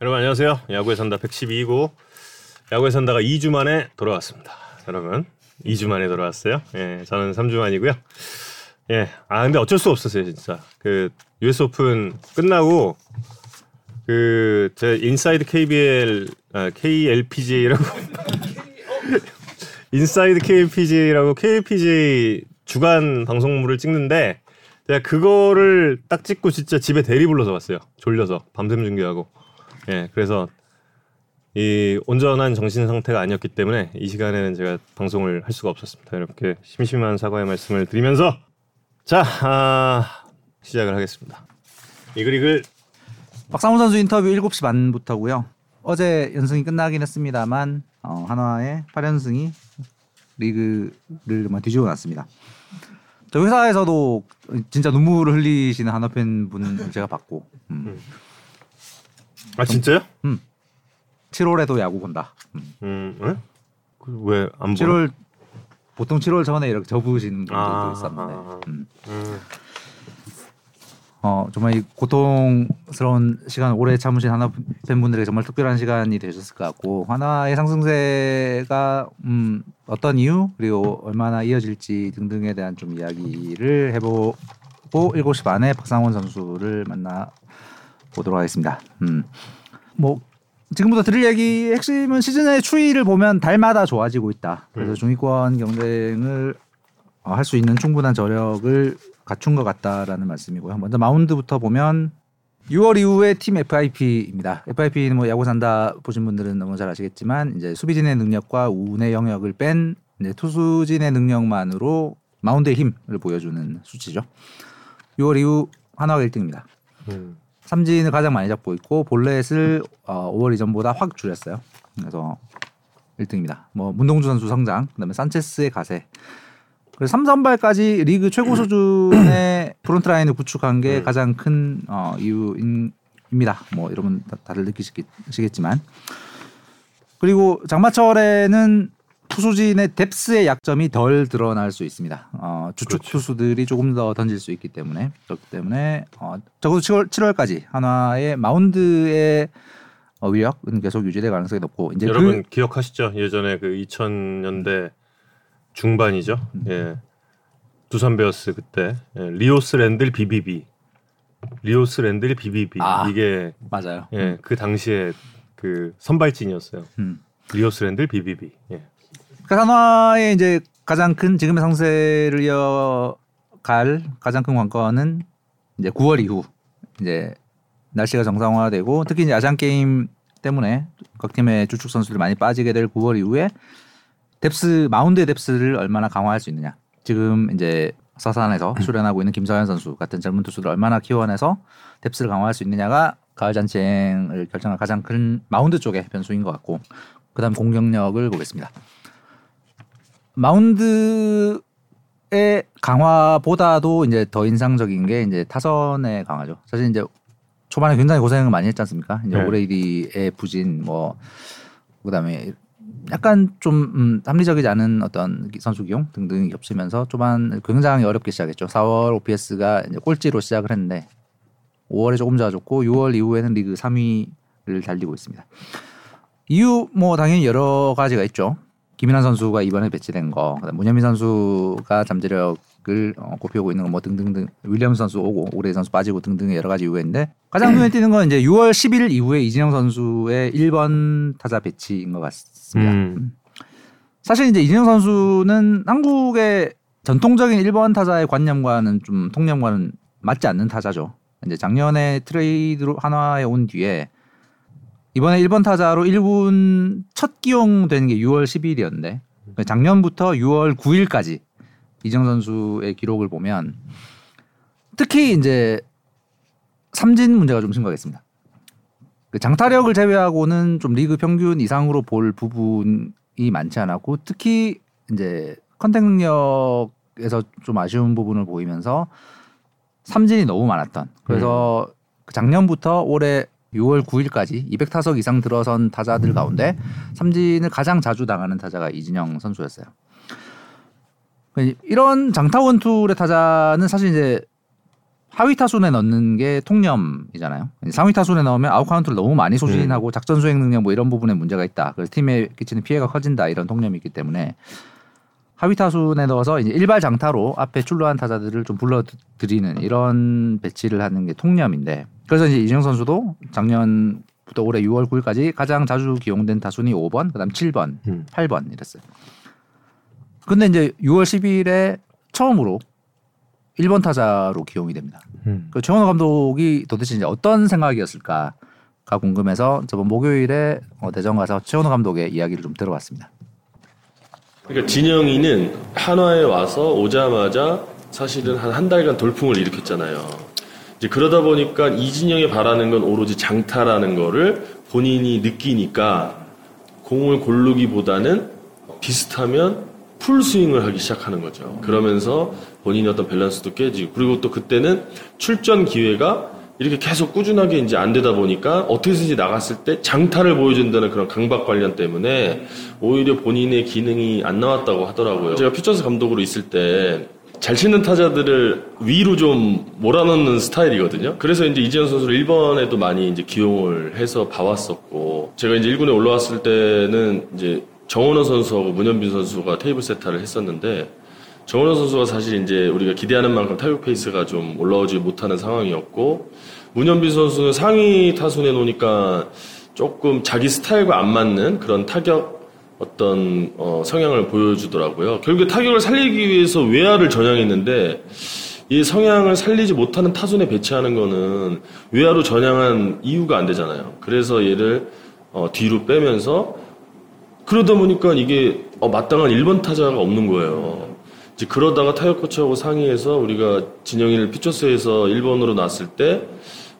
여러분 안녕하세요. 야구에 산다 112구 야구에 산다가 2주 만에 돌아왔습니다. 여러분 2주 만에 돌아왔어요. 예, 저는 3주 만이고요. 예, 아 근데 어쩔 수 없었어요 진짜. 그 US 오픈 끝나고 그 제 인사이드 KBL 아, KLPGA라고 인사이드 KLPGA라고 KLPGA 주간 방송물을 찍는데 제가 그거를 딱 찍고 진짜 집에 대리 불러서 왔어요. 졸려서 밤샘 중계하고. 예, 그래서 이 온전한 정신 상태가 아니었기 때문에 이 시간에는 제가 방송을 할 수가 없었습니다. 이렇게 심심한 사과의 말씀을 드리면서 자 아, 시작을 하겠습니다. 이글이글 박상훈 선수 인터뷰 7시 반부터고요. 어제 연승이 끝나긴 했습니다만 어, 한화의 8연승이 리그를 뭐 뒤집어 놨습니다. 저 회사에서도 진짜 눈물을 흘리시는 한화 팬분 제가 봤고 음. 아 진짜요? 7월에도 야구 본다. 음. 음, 예? 그 왜안 보나? 7월 보통 7월 전에 이렇게 접으시는 분들도 아, 있었는데 아, 음. 음, 어, 정말 이 고통스러운 시간 오래 참으신 하나 팬분들에게 정말 특별한 시간이 되셨을 것 같고 하나의 상승세가 음, 어떤 이유 그리고 얼마나 이어질지 등등에 대한 좀 이야기를 해보고 7시 반에 박상원 선수를 만나 보도록 하겠습니다. 음. 뭐 지금부터 드릴 얘기 핵심은 시즌의 추이를 보면 달마다 좋아지고 있다. 그래서 음. 중위권 경쟁을 어, 할수 있는 충분한 저력을 갖춘 것 같다라는 말씀이고요. 먼저 마운드부터 보면 6월 이후에 팀 FIP입니다. FIP는 뭐 야구 산다 보신 분들은 너무 잘 아시겠지만 이제 수비진의 능력과 운의 영역을 뺀 이제 투수진의 능력만으로 마운드의 힘을 보여주는 수치죠. 6월 이후 한화가 1등입니다. 음. 삼진을 가장 많이 잡고 있고 볼넷을 어, 5월 이전보다 확 줄였어요. 그래서 1등입니다. 뭐 문동주 선수 성장, 그다음에 산체스의 가세. 그래서 삼선발까지 리그 최고 수준의 프론트 라인을 구축한 게 음. 가장 큰 어, 이유입니다. 뭐 여러분 다- 다들 느끼시겠지만 그리고 장마철에는 투수진의 depth의 약점이 덜 드러날 수 있습니다. 어, 주축 그렇죠. 투수들이 조금 더 던질 수 있기 때문에 그렇기 때문에 어, 적어도 7월 7월까지 한화의 마운드의 어, 위력은 계속 유지될 가능성이 높고 이제 여러분 그 기억하시죠? 예전에 그 2000년대 중반이죠. 예. 두산 베어스 그때 예. 리오스 랜들 비비비 리오스 랜들 비비비 아. 이게 맞아요. 예, 그 당시에 그 선발진이었어요. 음. 리오스 랜들 비비비. 예. 그 한화의 이제 가장 큰 지금의 상승세를 이어갈 가장 큰 관건은 이제 9월 이후 이제 날씨가 정상화되고 특히 이제 아시안 게임 때문에 각 팀의 주축 선수들 많이 빠지게 될 9월 이후에 depth 마운드의 depth를 얼마나 강화할 수 있느냐. 지금 이제 서산에서 수련하고 있는 김서현 선수 같은 젊은 투수를 얼마나 키워내서 depth를 강화할 수 있느냐가 가을 잔치행을 결정할 가장 큰 마운드 쪽의 변수인 것 같고 그다음 공격력을 보겠습니다. 마운드의 강화보다도 이제 더 인상적인 게 이제 타선의 강화죠. 사실 이제 초반에 굉장히 고생을 많이 했지 않습니까? 이제 네. 오그레디의 부진 뭐 그다음에 약간 좀 음, 합리적이지 않은 어떤 선수 기용 등등이 겹치면서 초반 굉장히 어렵게 시작했죠. 4월 OPS가 이제 꼴찌로 시작을 했는데 5월에 조금 좋아졌고 6월 이후에는 리그 3위를 달리고 있습니다. 이유 뭐 당연히 여러 가지가 있죠. 김인환 선수가 이번에 배치된 거, 문현민 선수가 잠재력을 어, 꼽히고 있는 거 뭐 등등등 윌리엄 선수 오고 오래 선수 빠지고 등등의 여러 가지 이유가 있는데 가장 눈에 띄는 건 이제 6월 11일 이후에 이진영 선수의 1번 타자 배치인 것 같습니다. 음. 사실 이제 이진영 선수는 한국의 전통적인 1번 타자의 관념과는 좀 통념과는 맞지 않는 타자죠. 이제 작년에 트레이드로 한화에 온 뒤에 이번에 1번 타자로 1군 첫 기용된 게 6월 10일이었는데 작년부터 6월 9일까지 이정 선수의 기록을 보면 특히 이제 삼진 문제가 좀 심각했습니다. 그 장타력을 제외하고는 좀 리그 평균 이상으로 볼 부분이 많지 않았고 특히 이제 contact 능력에서 좀 아쉬운 부분을 보이면서 삼진이 너무 많았던. 그래서 그 작년부터 올해 6월 9일까지 200타석 이상 들어선 타자들 가운데 삼진을 가장 자주 당하는 타자가 이진영 선수였어요. 이런 장타 one tool의 타자는 사실 이제 하위 타순에 넣는 게 통념이잖아요. 상위 타순에 넣으면 아웃 카운트를 너무 많이 소진하고 작전 수행 능력 뭐 이런 부분에 문제가 있다. 그래서 팀에 끼치는 피해가 커진다 이런 통념이 있기 때문에 하위 타순에 넣어서 이제 일발 장타로 앞에 출루한 타자들을 좀 불러들이는 이런 배치를 하는 게 통념인데 그래서 이제 이정 선수도 작년부터 올해 6월 9일까지 가장 자주 기용된 타순이 5번, 그다음 7번, 음. 8번 이랬어요. 근데 이제 6월 10일에 처음으로 1번 타자로 기용이 됩니다. 음. 그 최원호 감독이 도대체 이제 어떤 생각이었을까가 궁금해서 저번 목요일에 어, 대전 가서 최원호 감독의 이야기를 좀 들어봤습니다. 그러니까 진영이는 한화에 와서 오자마자 사실은 한 한 달간 돌풍을 일으켰잖아요. 이제 그러다 보니까 이진영이 바라는 건 오로지 장타라는 거를 본인이 느끼니까 공을 고르기보다는 비슷하면 풀 스윙을 하기 시작하는 거죠. 그러면서 본인의 어떤 밸런스도 깨지고 그리고 또 그때는 출전 기회가 이렇게 계속 꾸준하게 이제 안 되다 보니까 어떻게든지 나갔을 때 장타를 보여준다는 그런 강박 관념 때문에 오히려 본인의 기능이 안 나왔다고 하더라고요. 제가 퓨처스 감독으로 있을 때 잘 치는 타자들을 위로 좀 몰아넣는 스타일이거든요. 그래서 이제 이진영 선수를 1번에도 많이 이제 기용을 해서 봐왔었고, 제가 이제 1군에 올라왔을 때는 이제 정은원 선수하고 문현빈 선수가 table setter를 했었는데, 정은원 선수가 사실 이제 우리가 기대하는 만큼 타격 페이스가 좀 올라오지 못하는 상황이었고, 문현빈 선수는 상위 타순에 놓으니까 조금 자기 스타일과 안 맞는 그런 타격 어떤 어, 성향을 보여주더라고요. 결국에 타격을 살리기 위해서 외야를 전향했는데 이 성향을 살리지 못하는 타순에 배치하는 거는 외야로 전향한 이유가 안 되잖아요. 그래서 얘를 어, 뒤로 빼면서 그러다 보니까 이게 어, 마땅한 1번 타자가 없는 거예요. 이제 그러다가 타격 코치하고 상의해서 우리가 진영이를 피처스에서 1번으로 놨을 때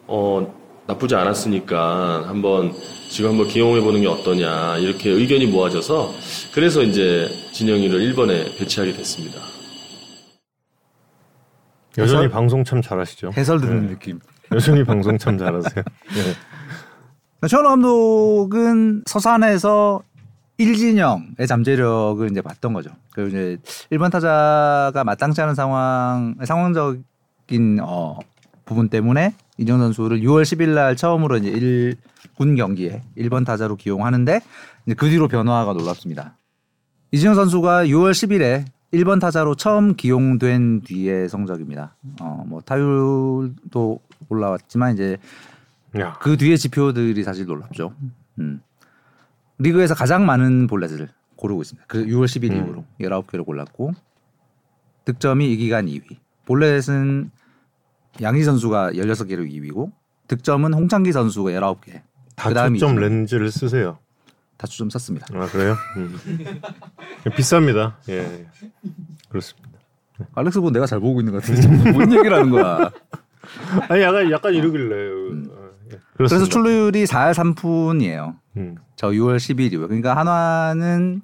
어, 나쁘지 않았으니까 한번 지금 한번 기용해 보는 게 어떠냐 이렇게 의견이 모아져서 그래서 이제 진영이를 1번에 배치하게 됐습니다. 여전히 해설? 방송 참 잘하시죠. 해설 듣는 네. 느낌. 여전히 방송 참 잘하세요. 네. 최원호 감독은 서산에서 일진영의 잠재력을 이제 봤던 거죠. 그리고 이제 일본 타자가 마땅치 않은 상황, 상황적인 어, 부분 때문에 이정 선수를 6월 10일 날 처음으로 이제 1군 경기에 1번 타자로 기용하는데 이제 그 뒤로 변화가 놀랍습니다. 이진영 선수가 6월 10일에 1번 타자로 처음 기용된 뒤의 성적입니다. 어, 뭐 타율도 올라왔지만 이제 야, 그 뒤에 지표들이 사실 놀랍죠. 음. 리그에서 가장 많은 볼넷을 고르고 있습니다. 그 6월 10일 음. 이후로 19개를 골랐고 득점이 이 기간 2위. 볼넷은 양희 선수가 16개로 2위고 득점은 홍창기 선수가 19개. 그다음이 다초점 이제 렌즈를 쓰세요. 다추점 썼습니다. 아 그래요? 음. 비쌉니다. 예, 그렇습니다. 알렉스 본 내가 잘 보고 있는 것 같은데 뭔 얘기를 하는 거야. 아니 약간 약간 이러길래. 어, 예. 그래서 출루율이 4할 3푼이에요. 음. 저 6월 10일 이후에. 그러니까 한화는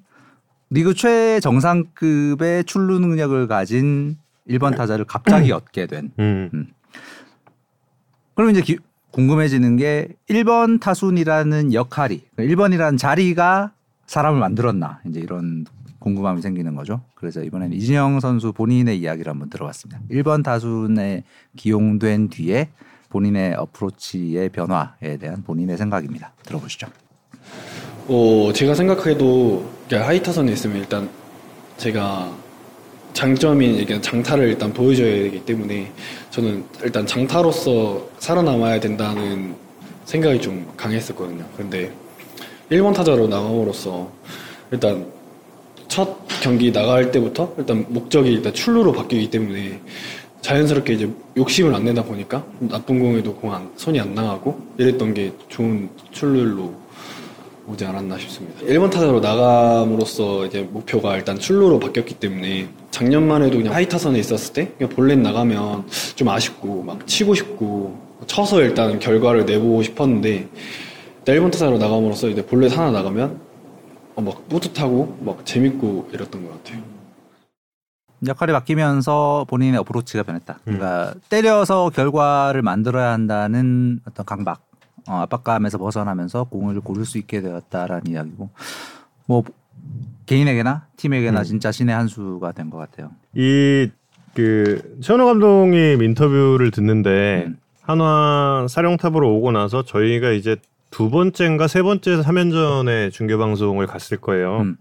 리그 최정상급의 출루 능력을 가진 1번 타자를 갑자기 얻게 된. 음. 그럼 이제 기- 궁금해지는 게 1번 타순이라는 역할이 1번이라는 자리가 사람을 만들었나 이제 이런 궁금함이 생기는 거죠. 그래서 이번에는 이진영 선수 본인의 이야기를 한번 들어봤습니다. 1번 타순에 기용된 뒤에 본인의 어프로치의 변화에 대한 본인의 생각입니다. 들어보시죠. 어, 제가 생각해도 그러니까 하이 타선에 있으면 일단 제가 장점인 장타를 일단 보여줘야 되기 때문에 저는 일단 장타로서 살아남아야 된다는 생각이 좀 강했었거든요. 근데 1번 타자로 나감으로써 일단 첫 경기 나갈 때부터 일단 목적이 일단 출루로 바뀌기 때문에 자연스럽게 이제 욕심을 안 내다 보니까 나쁜 공에도 공 안, 손이 안 나가고 이랬던 게 좋은 출루율로 오지 않았나 싶습니다. 1번 타자로 나감으로써 이제 목표가 일단 출루로 바뀌었기 때문에 작년만 해도 그냥 하이 타선에 있었을 때 그냥 볼넷 나가면 좀 아쉽고 막 치고 싶고 쳐서 일단 결과를 내보고 싶었는데 일단 1번 타자로 나감으로써 이제 볼넷 하나 나가면 어, 막 뿌듯하고 막 재밌고 이랬던 것 같아요. 역할이 바뀌면서 본인의 어프로치가 변했다. 그러니까 때려서 결과를 만들어야 한다는 어떤 강박, 어, 압박감에서 벗어나면서 공을 고를 수 있게 되었다라는 이야기고, 뭐 개인에게나 팀에게나 음. 진짜 신의 한 수가 된 것 같아요. 이 그 최원호 감독님 인터뷰를 듣는데 음. 한화 사령탑으로 오고 나서 저희가 이제 두 번째인가 세 번째 3연전에 중계 방송을 갔을 거예요. 음.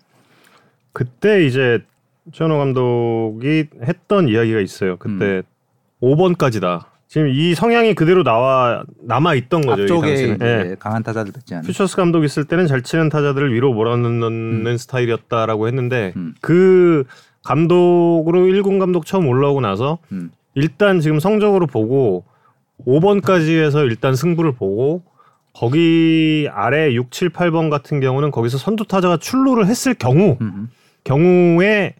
그때 이제 최원호 감독이 했던 이야기가 있어요. 그때 5번까지다. 지금 이 성향이 그대로 나와 남아 있던 거죠. 이 앞쪽에 예. 강한 타자들 뱉지 않는. 퓨처스 감독 있을 때는 잘 치는 타자들을 위로 몰아넣는 스타일이었다라고 했는데 음. 그 감독으로 1군 감독 처음 올라오고 나서 음. 일단 지금 성적으로 보고 5번까지 해서 일단 승부를 보고 거기 아래 6, 7, 8번 같은 경우는 거기서 선두 타자가 출루를 했을 경우 음. 경우에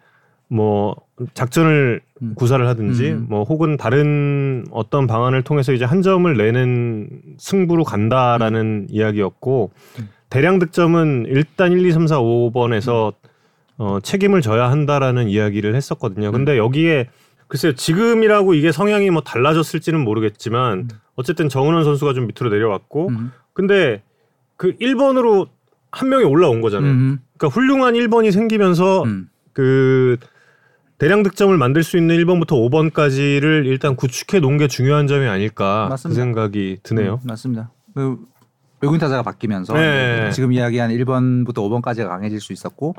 뭐 작전을 음. 구사를 하든지 음. 뭐 혹은 다른 어떤 방안을 통해서 이제 한 점을 내는 승부로 간다라는 이야기였고 음. 대량 득점은 일단 1, 2, 3, 4, 5번에서 어, 책임을 져야 한다라는 이야기를 했었거든요. 음. 근데 여기에 글쎄요 지금이라고 이게 성향이 뭐 달라졌을지는 모르겠지만 어쨌든 정은원 선수가 좀 밑으로 내려왔고 음. 근데 그 1번으로 한 명이 올라온 거잖아요. 음. 그러니까 훌륭한 1번이 생기면서 음. 그 대량 득점을 만들 수 있는 1번부터 5번까지를 일단 구축해 놓은 게 중요한 점이 아닐까 맞습니다. 그 생각이 드네요. 음, 맞습니다. 그 외국인 타자가 바뀌면서 네. 지금 이야기한 1번부터 5번까지가 강해질 수 있었고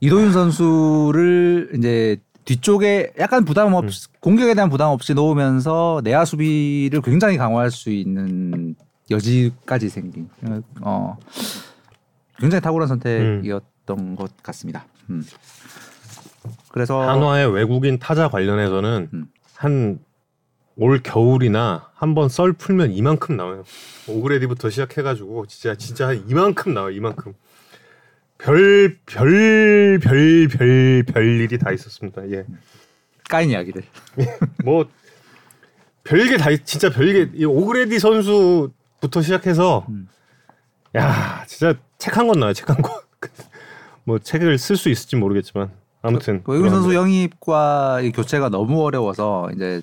이도윤 선수를 이제 뒤쪽에 약간 부담 없이 공격에 대한 부담 없이 놓으면서 내야 수비를 굉장히 강화할 수 있는 여지까지 생긴 어 굉장히 탁월한 선택이었던 것 같습니다. 음. 그래서 한화의 외국인 타자 관련해서는 음. 한올 겨울이나 한번 썰 풀면 이만큼 나와요. 오그레디부터 시작해가지고 진짜 진짜 한 이만큼 나와 요. 이만큼 별 별 별 별 별 일이 다 있었습니다. 예. 까인 이야기를 뭐 별게 다 있- 진짜 별게 이 오그레디 선수부터 시작해서 음. 야 진짜 책 한 권 나요 책 한 권. 뭐 책을 쓸 수 있을지 모르겠지만 아무튼 그 외국인 선수 영입과 이 교체가 너무 어려워서 이제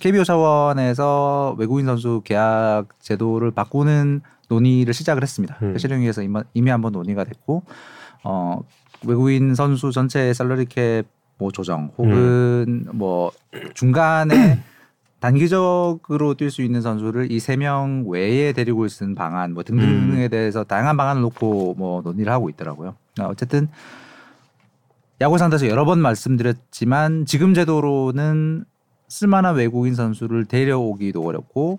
KBO 차원에서 외국인 선수 계약 제도를 바꾸는 논의를 시작을 했습니다. 음. 실행위에서 이미, 이미 한번 논의가 됐고 어, 외국인 선수 전체 샐러리 캡 뭐 조정 혹은 뭐 중간에 단기적으로 뛸 수 있는 선수를 이 세 명 외에 데리고 있는 방안 뭐 등등에 대해서 다양한 방안을 놓고 뭐 논의를 하고 있더라고요. 아, 어쨌든 야구 상대에서 여러 번 말씀드렸지만 지금 제도로는 쓸만한 외국인 선수를 데려오기도 어렵고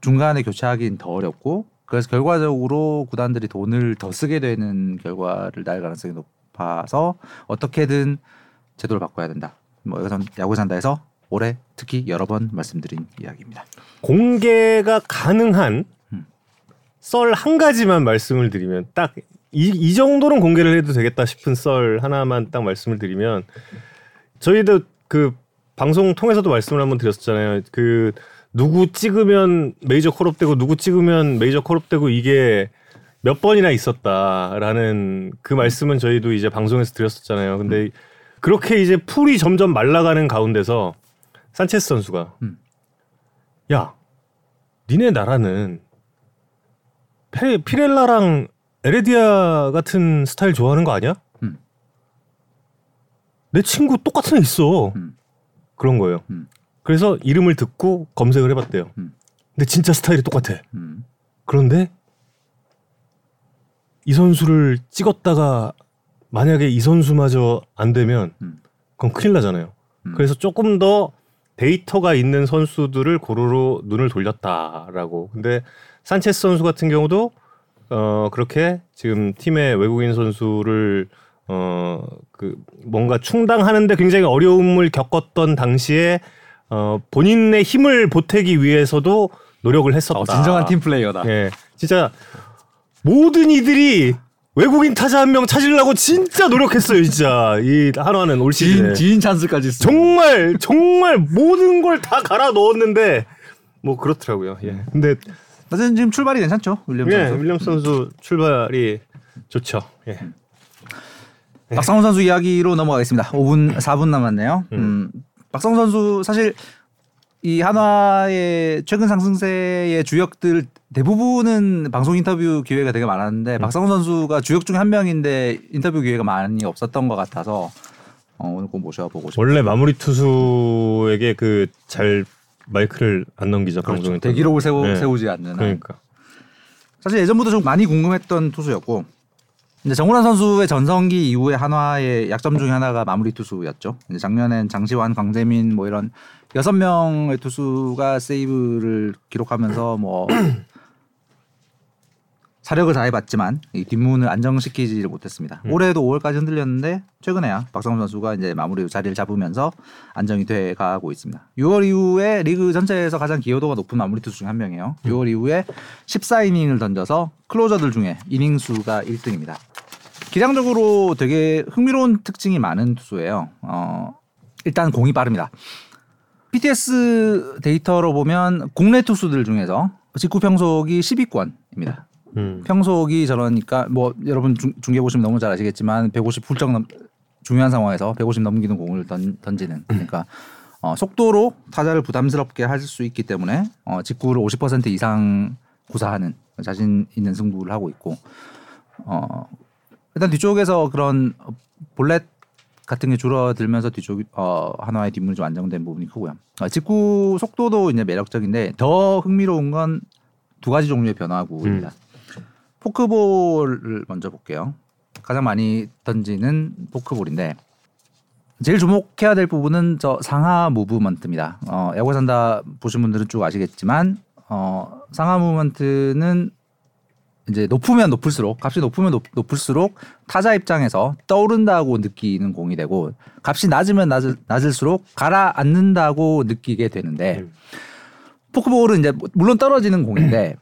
중간에 교체하기는 더 어렵고 그래서 결과적으로 구단들이 돈을 더 쓰게 되는 결과를 날 가능성이 높아서 어떻게든 제도를 바꿔야 된다. 뭐 이것은 야구 산다에서 올해 특히 여러 번 말씀드린 이야기입니다. 공개가 가능한 음. 썰한 가지만 말씀을 드리면 딱 이 이 정도는 공개를 해도 되겠다 싶은 썰 하나만 딱 말씀을 드리면 저희도 그 방송 통해서도 말씀을 한번 드렸잖아요. 그 누구 찍으면 메이저 콜업되고 누구 찍으면 메이저 콜업되고 이게 몇 번이나 있었다라는 그 말씀은 저희도 이제 방송에서 드렸었잖아요. 근데 그렇게 이제 풀이 점점 말라가는 가운데서 산체스 선수가 음. 야, 니네 나라는 페, 피렐라랑 에레디아 같은 스타일 좋아하는 거 아니야? 음. 내 친구 똑같은 애 있어. 음. 그런 거예요. 음. 그래서 이름을 듣고 검색을 해봤대요. 음. 근데 진짜 스타일이 똑같아. 음. 그런데 이 선수를 찍었다가 만약에 이 선수마저 안 되면 음. 그건 큰일 나잖아요. 음. 그래서 조금 더 데이터가 있는 선수들을 고루로 눈을 돌렸다라고. 근데 산체스 선수 같은 경우도 어 그렇게 지금 팀의 외국인 선수를 어 그 뭔가 충당하는데 굉장히 어려움을 겪었던 당시에 어 본인의 힘을 보태기 위해서도 노력을 했었다. 어, 진정한 팀 플레이어다. 예, 진짜 모든 이들이 외국인 타자 한 명 찾으려고 진짜 노력했어요, 진짜 이 한화는 올 시즌에 지인 찬스까지 쓰. 정말 정말 모든 걸 다 갈아 넣었는데 뭐 그렇더라고요. 예. 근데 하여튼 지금 출발이 괜찮죠, 윌리엄 예, 선수. 윌리엄 선수 출발이 좋죠. 예. 박상훈 선수 이야기로 넘어가겠습니다. 5분 4분 남았네요. 음. 박상훈 선수 사실 이 한화의 최근 상승세의 주역들 대부분은 방송 인터뷰 기회가 되게 많았는데 박상훈 선수가 주역 중에 한 명인데 인터뷰 기회가 많이 없었던 것 같아서 어, 오늘 꼭 모셔보고 싶어요. 원래 마무리 투수에게 그 잘 마이크를 안 넘기죠 방송에 그렇죠. 대기록을 세우, 네. 세우지 않는 한. 그러니까 사실 예전부터 좀 많이 궁금했던 투수였고 이제 정우란 선수의 전성기 이후에 한화의 약점 중에 하나가 마무리 투수였죠. 이제 작년엔 장시환, 강재민 뭐 이런 여섯 명의 투수가 세이브를 기록하면서 뭐 사력을 다해봤지만 이 뒷문을 안정시키지를 못했습니다. 올해도 5월까지 흔들렸는데 최근에야 박성훈 선수가 이제 마무리 자리를 잡으면서 안정이 돼가고 있습니다. 6월 이후에 리그 전체에서 가장 기여도가 높은 마무리 투수 중 한 명이에요. 6월 이후에 14이닝을 던져서 클로저들 중에 이닝 수가 1등입니다. 기량적으로 되게 흥미로운 특징이 많은 투수예요. 어, 일단 공이 빠릅니다. PTS 데이터로 보면 국내 투수들 중에서 직구 평속이 10위권입니다. 음. 평속이 저러니까 뭐 여러분 중, 중계 보시면 너무 잘 아시겠지만 150 훌쩍 넘 중요한 상황에서 150 넘기는 공을 던, 던지는 그러니까 어, 속도로 타자를 부담스럽게 할 수 있기 때문에 어, 직구를 50% 이상 구사하는 자신 있는 승부를 하고 있고 어, 일단 뒤쪽에서 그런 볼렛 같은 게 줄어들면서 뒤쪽 어, 하나의 뒷문이 좀 안정된 부분이 크고요. 어, 직구 속도도 이제 매력적인데 더 흥미로운 건 두 가지 종류의 변화구입니다. 포크볼을 먼저 볼게요. 가장 많이 던지는 포크볼인데 제일 주목해야 될 부분은 저 상하 무브먼트입니다. 어, 야구 산다 보신 분들은 쭉 아시겠지만 어, 상하 무브먼트는 이제 높으면 높을수록 값이 높으면 높, 높을수록 타자 입장에서 떠오른다고 느끼는 공이 되고 값이 낮으면 낮을, 낮을수록 가라앉는다고 느끼게 되는데 음. 포크볼은 이제 물론 떨어지는 공인데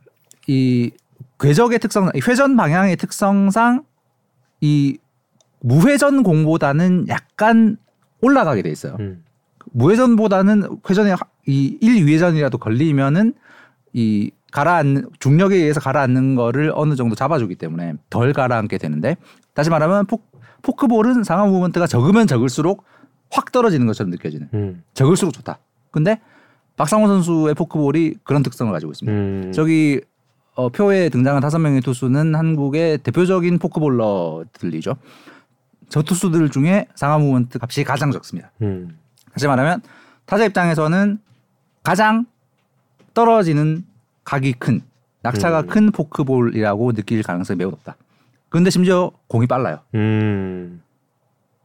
이 궤적의 특성, 이 회전 방향의 특성상 이 무회전 공보다는 약간 올라가게 돼 있어요. 음. 무회전보다는 회전에 하- 이 1위회전이라도 걸리면은 이 가라앉는 중력에 의해서 가라앉는 거를 어느 정도 잡아주기 때문에 덜 가라앉게 되는데 다시 말하면 포, 포크볼은 상하 무브먼트가 적으면 적을수록 확 떨어지는 것처럼 느껴지는 음. 적을수록 좋다. 근데 박상호 선수의 포크볼이 그런 특성을 가지고 있습니다. 음. 저기 어, 표에 등장한 다섯 명의 투수는 한국의 대표적인 포크볼러들이죠. 저 투수들 중에 상하 movement 값이 가장 적습니다. 음. 다시 말하면 타자 입장에서는 가장 떨어지는 각이 큰 낙차가 음. 큰 포크볼이라고 느낄 가능성이 매우 높다. 근데 심지어 공이 빨라요. 음.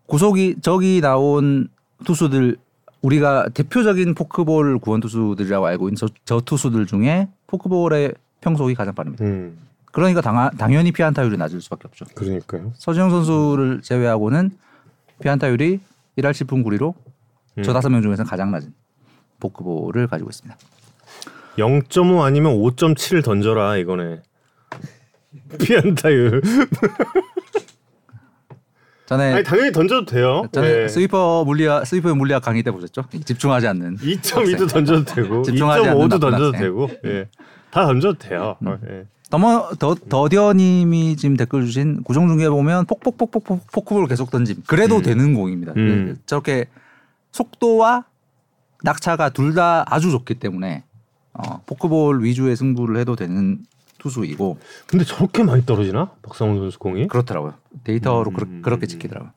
구속이 저기 나온 투수들 우리가 대표적인 포크볼 구원 투수들이라고 알고 있는 저, 저 투수들 중에 포크볼의 평속이 가장 빠릅니다. 음. 그러니까 당, 당연히 피안타율이 낮을 수밖에 없죠. 그러니까요. 서지영 선수를 제외하고는 피안타율이 1할 7푼 9리로 저 음. 다섯 명 중에서 가장 낮은 포크볼을 가지고 있습니다. 0.5 아니면 5.7 던져라 이거네. 피안타율. 전에 아니 당연히 던져도 돼요. 전에 네. 스위퍼 물리학 스위퍼 물리학 강의 때 보셨죠? 집중하지 않는 2.2도 던져도 되고 집중하지 않는 2.5도 나쁜 던져도 학생. 되고 예. 다 던져도 돼요. 음. 어, 예. 더머 더 더디어님이 지금 댓글 주신 구정 중에 보면 폭폭폭폭폭 포크볼 계속 던짐 그래도 음. 되는 공입니다. 음. 저렇게 속도와 낙차가 둘 다 아주 좋기 때문에 어, 포크볼 위주의 승부를 해도 되는 투수이고 근데 저렇게 많이 떨어지나? 박상훈 선수 공이? 그렇더라고요. 데이터로 음. 그렇, 게 찍히더라고요.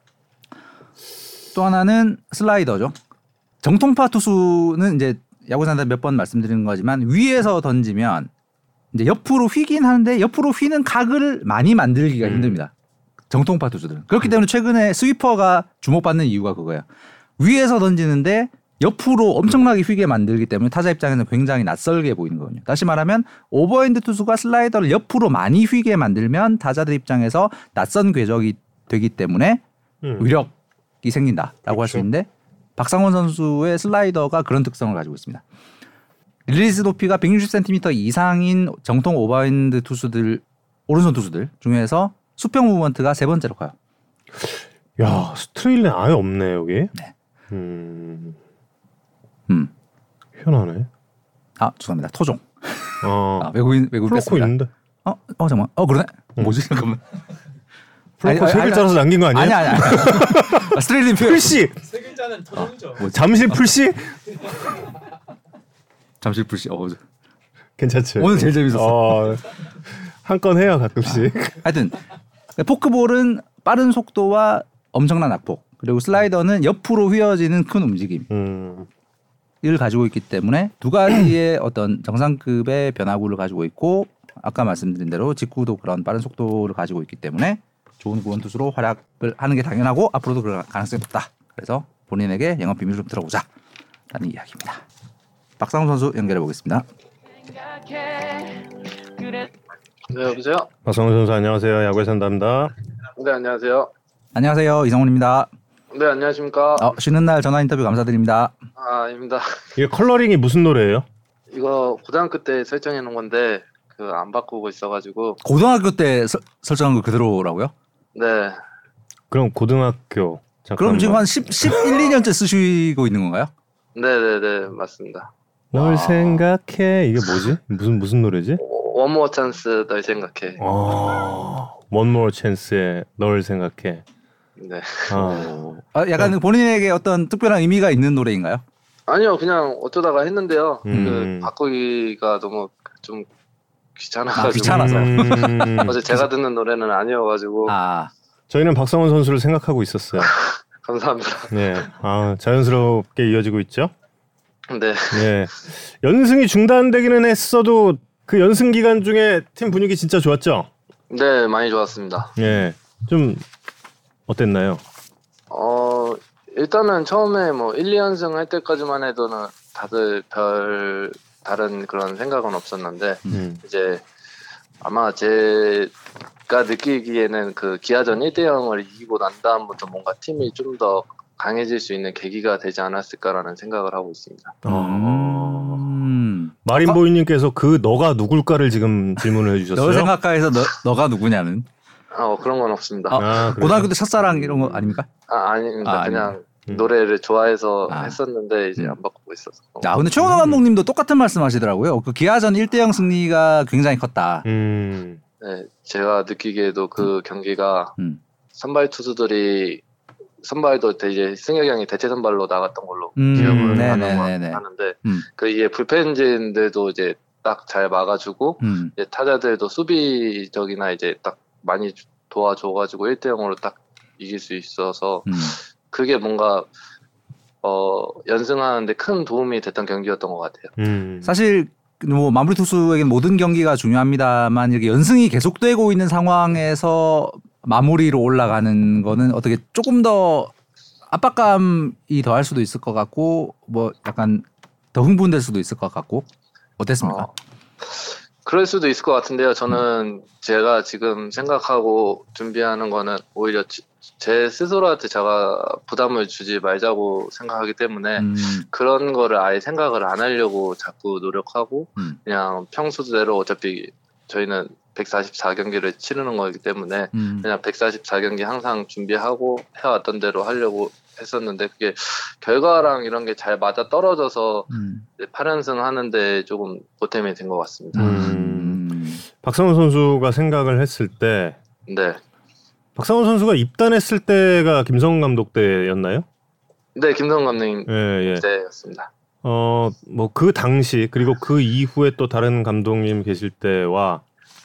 또 하나는 슬라이더죠. 정통파 투수는 이제 야구 산다 몇 번 말씀드리는 거지만 위에서 던지면 이제 옆으로 휘긴 하는데 옆으로 휘는 각을 많이 만들기가 음. 힘듭니다. 정통파 투수들은 그렇기 때문에 최근에 sweeper가 주목받는 이유가 그거예요. 위에서 던지는데 옆으로 엄청나게 휘게 만들기 때문에 타자 입장에서는 굉장히 낯설게 보이는 거거든요. 다시 말하면 오버핸드 투수가 슬라이더를 옆으로 많이 휘게 만들면 타자들 입장에서 낯선 궤적이 되기 때문에 음. 위력이 생긴다라고 할수 그렇죠. 있는데 박상원 선수의 슬라이더가 그런 특성을 가지고 있습니다. release 높이가 160cm 이상인 정통 오버핸드 투수들 오른손 투수들 중에서 수평 movement가 세 번째로 커요. 야 스트레일리는 아예 없네 여기. 네. 음 음. 희한하네. 아 죄송합니다. 토종. 어 아, 외국인 외국인 뺐습니다. 있는데. 어, 어 잠깐. 어 그러네. 뭐지 잠깐만. 플로코 아니, 세 아니, 글자라서 남긴 거 아니에요? 아니 아니 아니. 아, 표현. 풀씨 세 글자는 토종이죠. 잠실 풀씨 잠시 불씨. 어, 괜찮죠? 오늘 제일 재밌었어. 어, 한건 해요 가끔씩. 하여튼 포크볼은 빠른 속도와 엄청난 낙폭 그리고 슬라이더는 옆으로 휘어지는 큰 움직임을 음. 가지고 있기 때문에 두 가지의 어떤 정상급의 변화구를 가지고 있고 아까 말씀드린 대로 직구도 그런 빠른 속도를 가지고 있기 때문에 좋은 구원 투수로 활약을 하는 게 당연하고 앞으로도 그럴 가능성이 높다. 그래서 본인에게 영업 비밀을 좀 들어보자. 라는 이야기입니다. 박상훈 선수 연결해 보겠습니다. 네, 여보세요? 박성훈 선수 안녕하세요. 야구의 산다입니다. 네, 안녕하세요. 안녕하세요. 이성훈입니다. 네, 안녕하십니까? 어, 쉬는 날 전화 인터뷰 감사드립니다. 아, 아닙니다. 이게 컬러링이 무슨 노래예요? 이거 고등학교 때 설정해 놓은 건데 그 안 바꾸고 있어가지고 고등학교 때 설- 설정한 거 그대로라고요? 네, 그럼 고등학교. 잠깐만. 그럼 지금 한 10, 11, 2년째 쓰시고 있는 건가요? 네, 네, 네, 맞습니다. 뭘 아. 생각해? 이게 뭐지? 무슨 무슨 노래지? One More Chance 널 생각해. 아, One More Chance의 널 생각해. 네. 아, 아, 약간 본인에게 어떤 특별한 의미가 있는 노래인가요? 아니요, 그냥 어쩌다가 했는데요. 음. 그 바꾸기가 너무 좀 귀찮아가지고 아, 귀찮아서. 음, 어제 제가 듣는 노래는 아니어가지고 아, 저희는 박성원 선수를 생각하고 있었어요. 감사합니다. 네, 아 자연스럽게 이어지고 있죠. 네, 네, 연승이 중단되기는 했어도 그 연승 기간 중에 팀 분위기 진짜 좋았죠. 네, 많이 좋았습니다. 네, 좀 어땠나요? 어, 일단은 처음에 뭐 1, 2연승 할 때까지만 해도는 다들 별 다른 그런 생각은 없었는데 음, 이제 아마 제가 느끼기에는 그 기아전 1대 0을 이기고 난 다음부터 뭔가 팀이 좀 더 강해질 수 있는 계기가 되지 않았을까라는 생각을 하고 있습니다. 어, 음. 마린보이님께서 그 너가 누굴까를 지금 질문을 해주셨어요. 너 생각하에서 너, 너가 누구냐는 어, 그런 건 없습니다. 아, 아? 고등학교 때 첫사랑 이런 거 아닙니까? 아, 아닙니다. 아, 그냥 음. 노래를 좋아해서 아. 했었는데 이제 음. 안 바꾸고 있어서. 야, 근데 최원호 감독님도 똑같은 말씀하시더라고요. 그 기아전 1대0 승리가 굉장히 컸다. 음, 네, 제가 느끼기에도 그 경기가 음. 선발 투수들이 선발도 이제 승혁이 형이 대체 선발로 나갔던 걸로 음, 기억을 네네네네. 하는 거 하는데 음. 그 이게 불펜진들도 이제 딱 잘 막아주고 음. 이제 타자들도 수비적이나 이제 딱 많이 도와줘가지고 1대 0으로 딱 이길 수 있어서 음. 그게 뭔가 어 연승하는데 큰 도움이 됐던 경기였던 것 같아요. 음. 사실 뭐 마무리 투수에게는 모든 경기가 중요합니다만 이렇게 연승이 계속되고 있는 상황에서 마무리로 올라가는 거는 어떻게 조금 더 압박감이 더할 수도 있을 것 같고 뭐 약간 더 흥분될 수도 있을 것 같고 어땠습니까? 어, 그럴 수도 있을 것 같은데요. 저는 제가 지금 생각하고 준비하는 거는 오히려 지- 제 스스로한테 제가 부담을 주지 말자고 생각하기 때문에 음, 그런 거를 아예 생각을 안 하려고 자꾸 노력하고 음. 그냥 평소대로 어차피 저희는 144경기를 치르는 거기 때문에 음. 그냥 144경기 항상 준비하고 해왔던 대로 하려고 했었는데 그게 결과랑 이런 게 잘 맞아 떨어져서 음. 8연승 하는데 조금 보탬이 된 것 같습니다. 음. 음. 박성훈 선수가 생각을 했을 때 네. 박성훈 선수가 입단했을 때가 김성훈 감독 때였나요? 네, 김성 감독님 예, 예. 때였습니다. 어, 뭐 그 당시 그리고 그 이후에 또 다른 감독님 계실 때와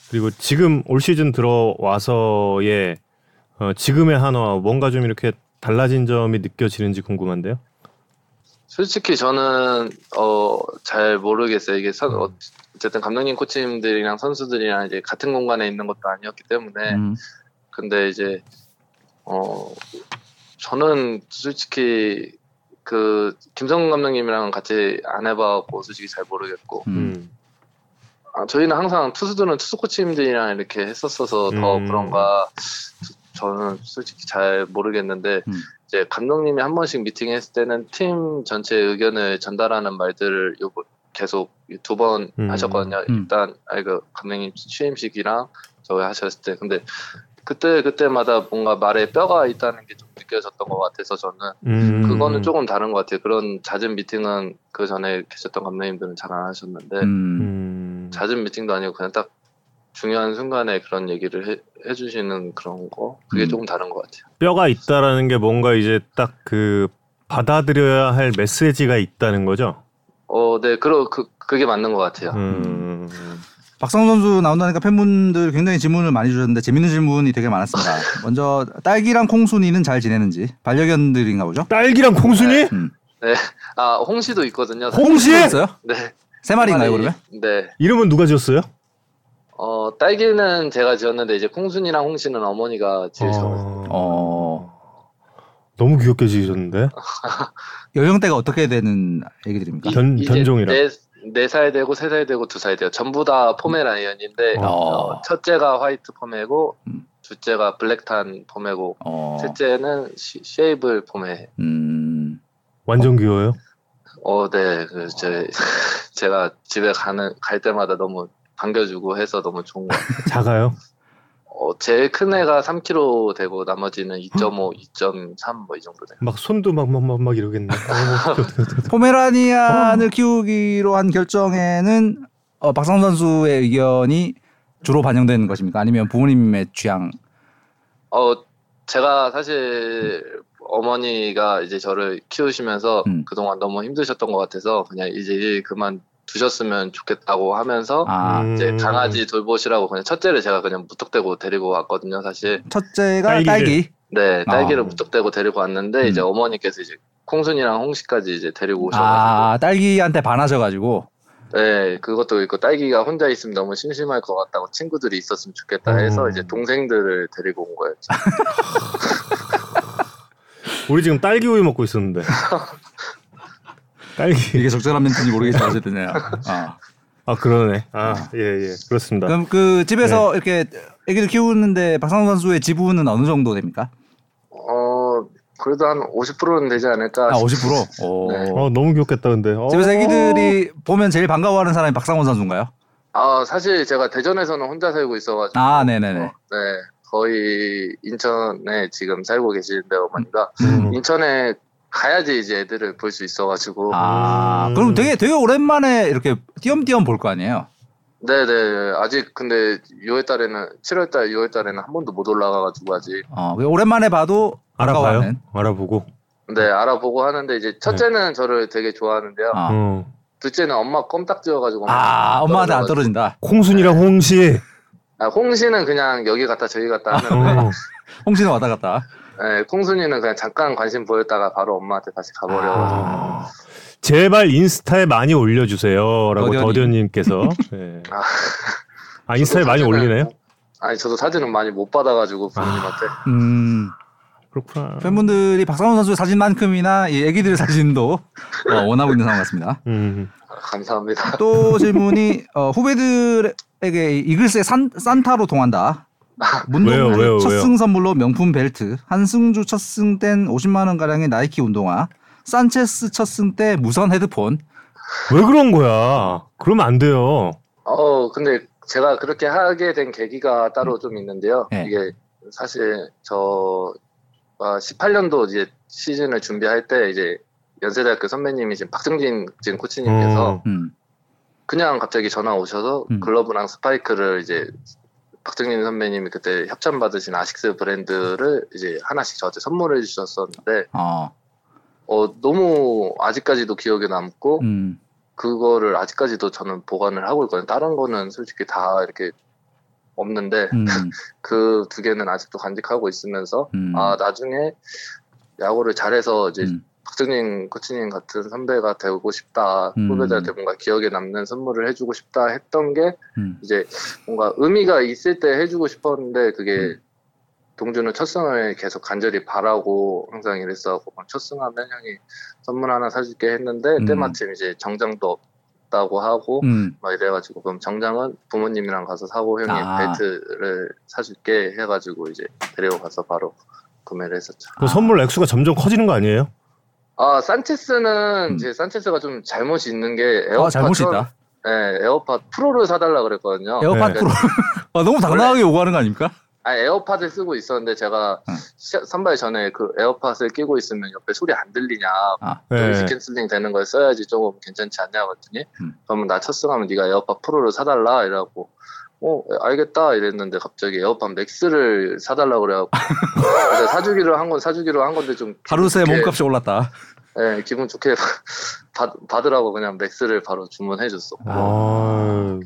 그리고 지금 올 시즌 들어와서의 어, 지금의 한화 뭔가 좀 이렇게 달라진 점이 느껴지는지 궁금한데요. 솔직히 저는 어 잘 모르겠어요. 이게 선, 어, 어쨌든 감독님 코치님들이랑 선수들이랑 이제 같은 공간에 있는 것도 아니었기 때문에 음. 근데 이제 어 저는 솔직히 그 김성근 감독님이랑 같이 안 해봐갖고 솔직히 잘 모르겠고 음. 아, 저희는 항상 투수들은 투수 코치님들이랑 이렇게 했었어서 더 음. 그런가 저는 솔직히 잘 모르겠는데 음. 이제 감독님이 한 번씩 미팅했을 때는 팀 전체의 의견을 전달하는 말들을 요거 계속 두번 음. 하셨거든요. 음. 일단 아이고 감독님 취임식이랑 저희 하셨을 때 근데 그때 그때마다 뭔가 말에 뼈가 있다는 게 좀 느껴졌던 것 같아서 저는 음. 그거는 조금 다른 것 같아요. 그런 잦은 미팅은 그 전에 계셨던 감독님들은 잘 안 하셨는데 음. 음. 잦은 미팅도 아니고 그냥 딱 중요한 순간에 그런 얘기를 해, 해주시는 그런 거 그게 음. 조금 다른 것 같아요. 뼈가 있다라는 게 뭔가 이제 딱 그 받아들여야 할 메시지가 있다는 거죠. 어, 네, 그러 그 그게 맞는 것 같아요. 음. 박상훈 선수 나온다니까 팬분들 굉장히 질문을 많이 주셨는데 재밌는 질문이 되게 많았습니다. 먼저 딸기랑 콩순이는 잘 지내는지 반려견들인가 보죠? 딸기랑 콩순이? 음. 네. 아 홍시도 있거든요. 홍시? 있어요? 네. 세 마리인가요 그러면? 네. 이름은 누가 지었어요? 어 딸기는 제가 지었는데 이제 콩순이랑 홍시는 어머니가 지으셔가지고. 어 너무 귀엽게 지으셨는데. 연령대가 어떻게 되는 애기들입니까? 견- 견종이라. 네, 네살 되고 세 살 되고 두 살 돼요. 전부 다 포메라니언인데 어. 어, 첫째가 white 포메고 음. 둘째가 black tan 포메고 어, 셋째는 시, sable 포메. 음, 완전 귀여워요. 어, 네. 그, 제, 제가 집에 가는, 갈 때마다 너무 반겨주고 해서 너무 좋은 것 같아요. 작아요. 어, 제일 큰 애가 3kg 되고 나머지는 2.5, 2.3 뭐 이 정도 돼요. 막 손도 막 막 막 막 이러겠네. 포메라니안을 키우기로 한 결정에는 어, 박상훈 선수의 의견이 주로 반영되는 것입니까? 아니면 부모님의 취향? 어, 제가 사실 어머니가 이제 저를 키우시면서 음. 그동안 너무 힘드셨던 것 같아서 그냥 이제 일 그만 두셨으면 좋겠다고 하면서 아, 음. 이제 강아지 돌보시라고 그냥 첫째를 제가 그냥 무턱대고 데리고 왔거든요, 사실. 첫째가 딸기를. 딸기. 네, 딸기를 아. 무턱대고 데리고 왔는데 음. 이제 어머니께서 이제 콩순이랑 홍시까지 이제 데리고 오셔가지고 아, 딸기한테 반하셔가지고. 네, 그것도 있고 딸기가 혼자 있으면 너무 심심할 것 같다고 친구들이 있었으면 좋겠다 해서 음. 이제 동생들을 데리고 온 거예요. 우리 지금 딸기 우유 먹고 있었는데. 딸기. 이게 적절한 멘트인지 모르겠지만 어쨌든요. 아. 아 그러네. 아예예 그렇습니다. 그럼 그 집에서 이렇게 애기를 키우는데 박상훈 선수의 지분은 어느 정도 됩니까? 어, 그래도 한 50%는 되지 않을까. 아, 50%? 오. 네. 어 너무 귀엽겠다 근데. 어. 집에서 애기들이 보면 제일 반가워하는 사람이 박상훈 선수인가요? 아, 사실 제가 대전에서는 혼자 살고 있어가지고. 아, 네네네. 네, 거의 인천에 지금 살고 계시는데 어머니가 음. 인천에 가야지 이제 애들을 볼 수 있어가지고. 아, 음. 그럼 되게 되게 오랜만에 이렇게 띄엄띄엄 볼 거 아니에요? 네네. 아직 근데 6월 달에는 7월 달, 6월 달에는 한 번도 못 올라가가지고 아직. 어, 오랜만에 봐도 알아봐요. 알아보고. 네, 알아보고 하는데 이제 첫째는 저를 되게 좋아하는데요. 어. 어. 둘째는 엄마 껌딱지여가지고. 아, 엄마한테 안. 떨어진다. 콩순이랑 홍시. 아, 홍시는 그냥 여기 갔다 저기 갔다 하는데, 어. 홍씨는 왔다 갔다. 네, 콩순이는 그냥 잠깐 관심 보였다가 바로 엄마한테 다시 가버려가지고. 아. 제발 인스타에 많이 올려주세요라고 더디언님. 더디언님께서. 예. 아. 아 인스타에 많이 사진은- 올리네요. 아니, 저도 사진은 많이 못 받아가지고 부모님한테. 음, 그렇구나. 팬분들이 박상훈 선수의 사진만큼이나 이 애기들의 사진도 어, 원하고 있는 상황 같습니다. 음. 아, 감사합니다. 또 질문이 어, 후배들에게 이글스의 산, 산타로 통한다. 문동 왜요, 왜요, 첫 왜요? 승 선물로 명품 벨트, 한승주 첫승 땐 50만 원 가량의 나이키 운동화, 산체스 첫승 때 무선 헤드폰. 왜 그런 거야? 그러면 안 돼요. 어, 근데 제가 그렇게 하게 된 계기가 따로 좀 있는데요. 네. 이게 사실 저가 18년도 이제 시즌을 준비할 때 이제 연세대학교 선배님이 지금 박정진 지금 코치님께서 어. 음, 그냥 갑자기 전화 오셔서 음. 글러브랑 스파이크를 이제 박정진 선배님이 그때 협찬 받으신 아식스 브랜드를 이제 하나씩 저한테 선물해 주셨었는데 어, 어 너무 아직까지도 기억에 남고 음, 그거를 아직까지도 저는 보관을 하고 있거든요. 다른 거는 솔직히 다 이렇게 없는데 음, 그두 개는 아직도 간직하고 있으면서 음. 아 나중에 야구를 잘해서 이제 음. 박정진 코치님 같은 선배가 되고 싶다 음. 후배들한테 뭔가 기억에 남는 선물을 해주고 싶다 했던 게 음. 이제 뭔가 의미가 있을 때 해주고 싶었는데 그게 음. 동준은 첫 승을 계속 간절히 바라고 항상 이랬어갖고 첫 승하면 형이 선물 하나 사줄게 했는데 음. 때마침 이제 정장도 없다고 하고 음, 막 이래가지고 그럼 정장은 부모님이랑 가서 사고 형이 아. 벨트를 사줄게 해가지고 이제 데리고 가서 바로 구매를 했었죠. 그 선물 액수가 점점 커지는 거 아니에요? 아 산체스는 음. 제 산체스가 좀 잘못이 있는 게 에어팟 어, 잘못이 있다. 네, AirPod Pro를 사달라 그랬거든요. AirPod 네. 프로. 아, 너무 당당하게 요구하는 거 아닙니까? 아 에어팟을 쓰고 있었는데 제가 응. 시- 선발 전에 그 에어팟을 끼고 있으면 옆에 소리 안 들리냐 아, 노이즈 네. canceling 되는 걸 써야지 조금 괜찮지 않냐 그랬더니 음. 그러면 나 첫승하면 네가 AirPod Pro를 사달라 이래갖고 어 알겠다 이랬는데 갑자기 에어팟 Max를 사달라 그래갖고 사주기로 한 건 사주기로 한 건데 좀 하루 새 기분 좋게- 몸값이 올랐다. 네, 기분 좋게 받, 받으라고 그냥 맥스를 바로 주문해줬어. 아,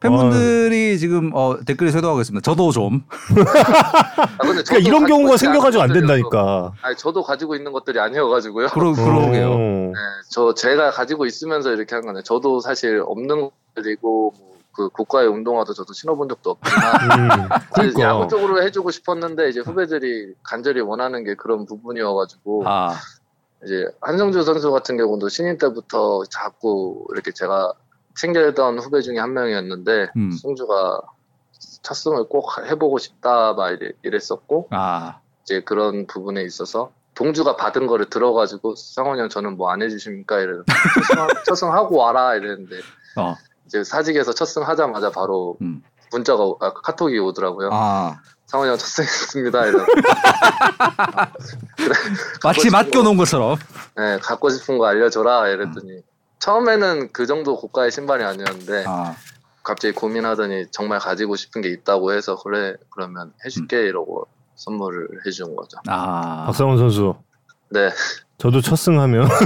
팬분들이 지금 어, 댓글에 쇄도하고 있습니다. 저도 좀. 아, 근데 저도 그러니까 이런 경우가 생겨가지고 안 된다니까. 아니 저도 가지고 있는 것들이 아니어가지고요. 그러, 그러게요. 어. 네, 저 제가 가지고 있으면서 이렇게 한 거네. 저도 사실 없는 것들이고 뭐, 그 고가의 운동화도 저도 신어본 적도 없지만 음, 이제 그러니까. 야구 쪽으로 해주고 싶었는데 이제 후배들이 간절히 원하는 게 그런 부분이어가지고 아, 이제 한성주 선수 같은 경우도 신인 때부터 자꾸 이렇게 제가 챙겨던 후배 중에 한 명이었는데 음. 승주가 첫 승을 꼭 해보고 싶다 막 이래- 이랬었고 아, 이제 그런 부분에 있어서 동주가 받은 거를 들어가지고 상원이 형 저는 뭐 안 해주십니까? 이래 첫승 하고 와라. 이랬는데 어, 이제 사직에서 첫승 하자마자 바로 음. 문자가 오- 아, 카톡이 오더라고요. 아, 상원이 형 첫승 했습니다 이래 마치 맡겨놓은 것처럼. 네, 갖고 싶은 거 알려줘라 이랬더니. 처음에는 그 정도 고가의 신발이 아니었는데 아, 갑자기 고민하더니 정말 가지고 싶은 게 있다고 해서 그래 그러면 해줄게 이러고 선물을 해준 거죠. 아, 박상원 선수. 네, 저도 첫 승하면. 어,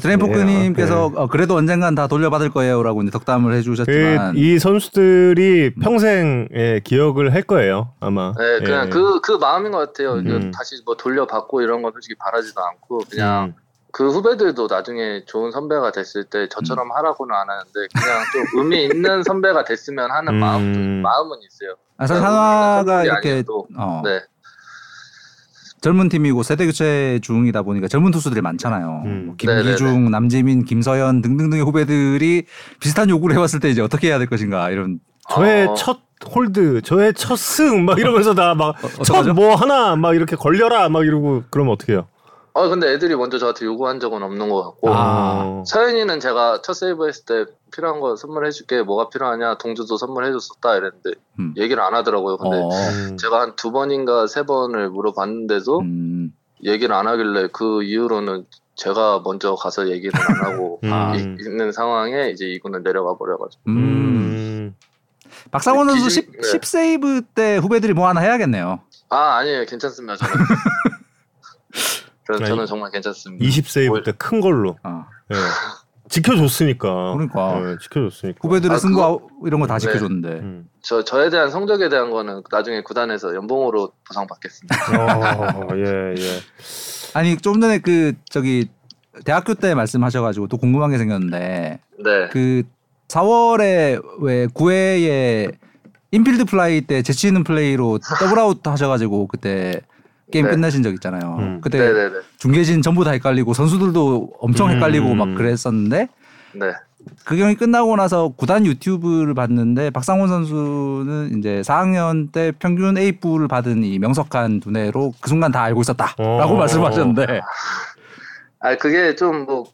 트레인포크님께서 네. 어, 그래도 언젠간 다 돌려받을 거예요라고 이제 덕담을 그, 해주셨지만 이 선수들이 평생의 기억을 할 거예요 아마. 네 그냥 예. 그그 마음인 것 같아요. 음. 다시 뭐 돌려받고 이런 건 솔직히 바라지도 않고 그냥 음. 그 후배들도 나중에 좋은 선배가 됐을 때 저처럼 음. 하라고는 안 하는데 그냥 좀 의미 있는 선배가 됐으면 하는 음. 마음 마음은 있어요. 아, 선물이 이렇게 아니어도. 어, 네, 젊은 팀이고 세대 교체 중이다 보니까 젊은 투수들이 많잖아요. 음. 뭐 김기중, 남재민, 김서현 등등등의 후배들이 비슷한 요구를 해왔을 때 이제 어떻게 해야 될 것인가 이런 저의 어. 첫 홀드, 저의 첫 승 막 이러면서 다 막첫 어떡하죠? 뭐 하나 막 이렇게 걸려라 막 이러고 그러면 어떻게요? 어 근데 애들이 먼저 저한테 요구한 적은 없는 것 같고 아. 서현이는 제가 첫 세이브 했을 때 필요한 거 선물해줄게 뭐가 필요하냐 동주도 선물해줬었다 이랬는데 음. 얘기를 안 하더라고요 근데 어, 음. 제가 한 두 번인가 세 번을 물어봤는데도 음, 얘기를 안 하길래 그 이후로는 제가 먼저 가서 얘기를 안 하고 음. 아. 이- 있는 상황에 이제 이구는 내려가 버려가지고 음. 음. 박상원 선수 기준- 10, 네. 10 세이브 때 후배들이 뭐 하나 해야겠네요. 아 아니에요 괜찮습니다 저는 저는, 아니, 저는 정말 괜찮습니다 20 세이브 때 큰 걸로. 어. 예. 지켜줬으니까. 그러니까. 예, 지켜줬으니까. 후배들의 아, 승부 그거- 이런 거다 네. 지켜줬는데. 음. 저 저에 대한 성적에 대한 거는 나중에 구단에서 연봉으로 보상받겠습니다 어, 예, 예. 아니 좀 전에 그 저기 대학교 때 말씀하셔가지고 또 궁금한 게 생겼는데 네 그 4월에 왜 9회에 인필드 플라이 때 재치 있는 플레이로 더블아웃 하셔가지고 그때 게임 네. 끝내신 적 있잖아요. 음. 그때 네네네 중계진 전부 다 헷갈리고 선수들도 엄청 음. 헷갈리고 막 그랬었는데 네 그 경기 끝나고 나서 구단 유튜브를 봤는데 박상원 선수는 이제 4학년 때 평균 A부를 받은 이 명석한 두뇌로 그 순간 다 알고 있었다라고 어. 말씀하셨는데 아 그게 좀 뭐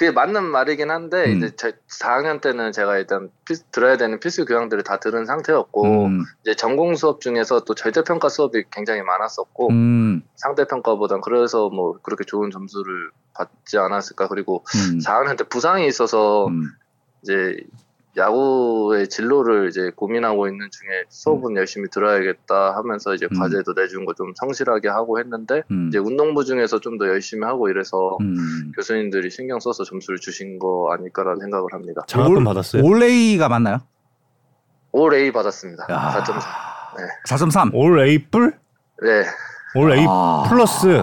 그게 맞는 말이긴 한데 음. 이제 제 4학년 때는 제가 일단 필- 들어야 되는 필수 교양들을 다 들은 상태였고 음, 이제 전공 수업 중에서 또 절대평가 수업이 굉장히 많았었고 음, 상대평가보단 그래서 뭐 그렇게 좋은 점수를 받지 않았을까. 그리고 음, 4학년 때 부상이 있어서 음, 이제 야구의 진로를 이제 고민하고 있는 중에 수업은 열심히 들어야겠다 하면서 이제 음. 과제도 내준 거 좀 성실하게 하고 했는데 음, 이제 운동부 중에서 좀 더 열심히 하고 이래서 음. 교수님들이 신경 써서 점수를 주신 거 아닐까라는 생각을 합니다. 장학금 받았어요? 올레이가 맞나요? 올 A 받았습니다. 야. 4.4. 4.3. 올 A 뿔? 네. 올 A 아. 플러스.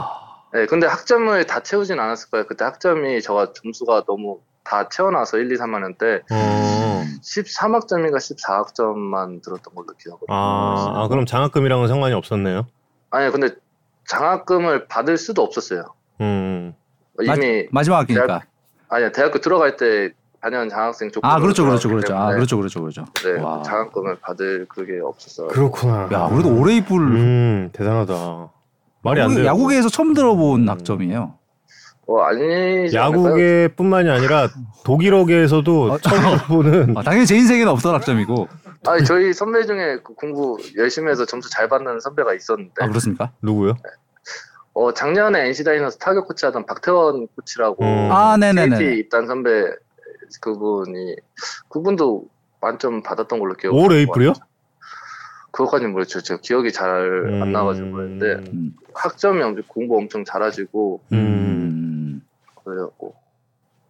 네, 근데 학점을 다 채우진 않았을 거예요. 그때 학점이 저가 점수가 너무 다 채워놔서 1, 2, 3학년 때 어. 13학점인가 14학점만 들었던 걸로 기억을 아, 아, 그럼 장학금이랑은 상관이 없었네요. 아니 근데 장학금을 받을 수도 없었어요. 음. 이미 마 지막 학기니까. 아니야 대학교 들어갈 때 단연 장학생 조건 아 그렇죠 그렇죠 그렇죠. 아 그렇죠 그렇죠 그렇죠. 네, 와. 장학금을 받을 그게 없었어요. 그렇구나. 야 그래도 올레이뿔 음, 대단하다. 말이 안 야구- 돼요. 야구계에서 처음 들어본 음. 학점이에요. 어 아니지 않을까요? 야구계뿐만이 아니라 독일어계에서도 어, 처음 보는 아, 당연히 제 인생에는 없던 학점이고. 아니 저희 선배 중에 그 공부 열심히 해서 점수 잘 받는 선배가 있었는데 아 그렇습니까? 누구요? 어 작년에 NC 다이너스 타격 코치 하던 박태원 코치라고 음. 아 네네네. KT 입단 선배 그분이 그분도 만점 받았던 걸로 기억. 올 에이프리요? 그것까지는 모르겠죠. 제가 기억이 잘안 음. 나가지고 그랬는데 음. 학점이 엄청 공부 엄청 잘하시고 음. 음. 그래갖고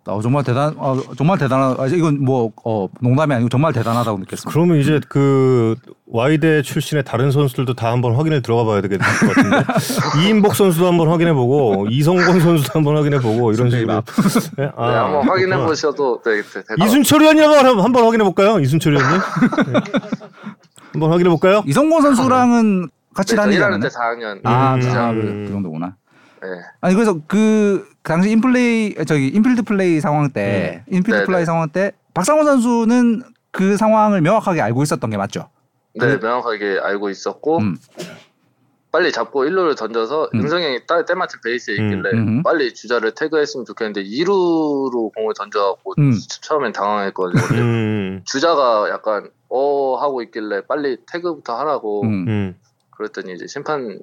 어, 정말 대단, 어, 정말 대단하. 아, 이건 뭐 어, 농담이 아니고 정말 대단하다고 느꼈습니다. 그러면 이제 그 Y대 출신의 다른 선수들도 다 한번 확인을 들어가 봐야 되겠는 것 같은데 이인복 선수도 한번 확인해 보고 이성곤 선수도 한번 확인해 보고 이런 식으로 네? 네, 한번 확인해. 보셔도 네, 네, 될것 이순철 위원님 한번 한번 확인해 볼까요? 이순철 위원님 네. 한번 확인해 볼까요? 이성곤 선수랑은 같이 네, 저 다니잖아요. 1학년 때 4학년. 아, 음. 아, 음. 그래, 그 정도구나. 네. 아니 그래서 그, 그 당시 인플레이 저기 인필드 플라이 상황 때 인필드 네, 플라이 네. 상황 때 박상원 선수는 그 상황을 명확하게 알고 있었던 게 맞죠? 네, 명확하게 알고 있었고 음. 빨리 잡고 1루를 던져서 음. 은성이 형이 따- 때마침 베이스에 있길래 음. 빨리 주자를 태그했으면 좋겠는데 2루로 공을 던져갖고 음. 처음엔 당황했거든요. 음, 주자가 약간 어 하고 있길래 빨리 태그부터 하라고 음. 음, 그랬더니 이제 심판